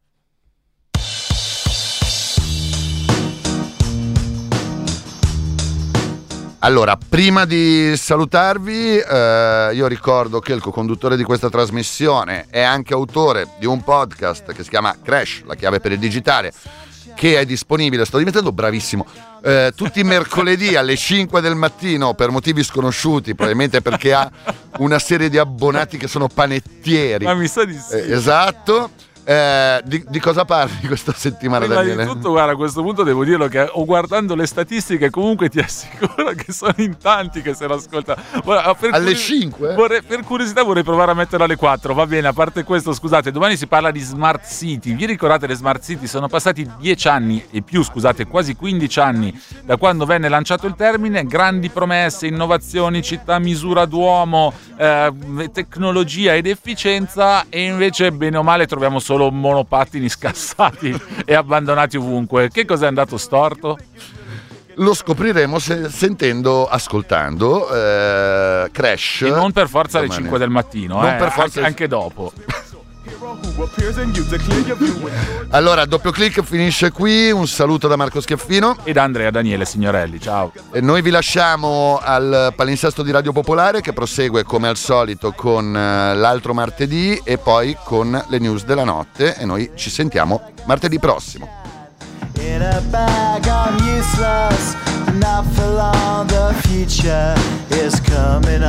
Allora, prima di salutarvi, eh, io ricordo che il co-conduttore di questa trasmissione è anche autore di un podcast che si chiama Crash, la chiave per il digitale, che è disponibile, sto diventando bravissimo, eh, tutti i mercoledì alle 5 del mattino per motivi sconosciuti, probabilmente perché ha una serie di abbonati che sono panettieri. Ma mi sa di sì. Eh, esatto. Eh, di, di cosa parli questa settimana, Prima Daniele? di tutto, guarda, a questo punto devo dirlo che o guardando le statistiche comunque ti assicuro che sono in tanti che se lo ascoltano. Alle curi- 5? vorrei- per curiosità vorrei provare a metterlo alle 4, va bene, a parte questo, scusate, domani si parla di smart city. Vi ricordate le smart city? Sono passati 10 anni e più, scusate, quasi 15 anni da quando venne lanciato il termine, grandi promesse, innovazioni, città misura d'uomo, eh, tecnologia ed efficienza e invece bene o male troviamo solo monopattini scassati e abbandonati ovunque. Che cosa è andato storto? Lo scopriremo se- sentendo, ascoltando eh, Crash. E non per forza alle Domani. 5 del mattino, Non eh, per forza- anche, anche dopo. Allora, doppio clic finisce qui. Un saluto da Marco Schiaffino. E da Andrea Daniele Signorelli, ciao. E noi vi lasciamo al palinsesto di Radio Popolare che prosegue come al solito con eh, l'altro martedì e poi con le news della notte. E noi ci sentiamo martedì prossimo. In a bag, I'm useless, not for long. The future is coming up.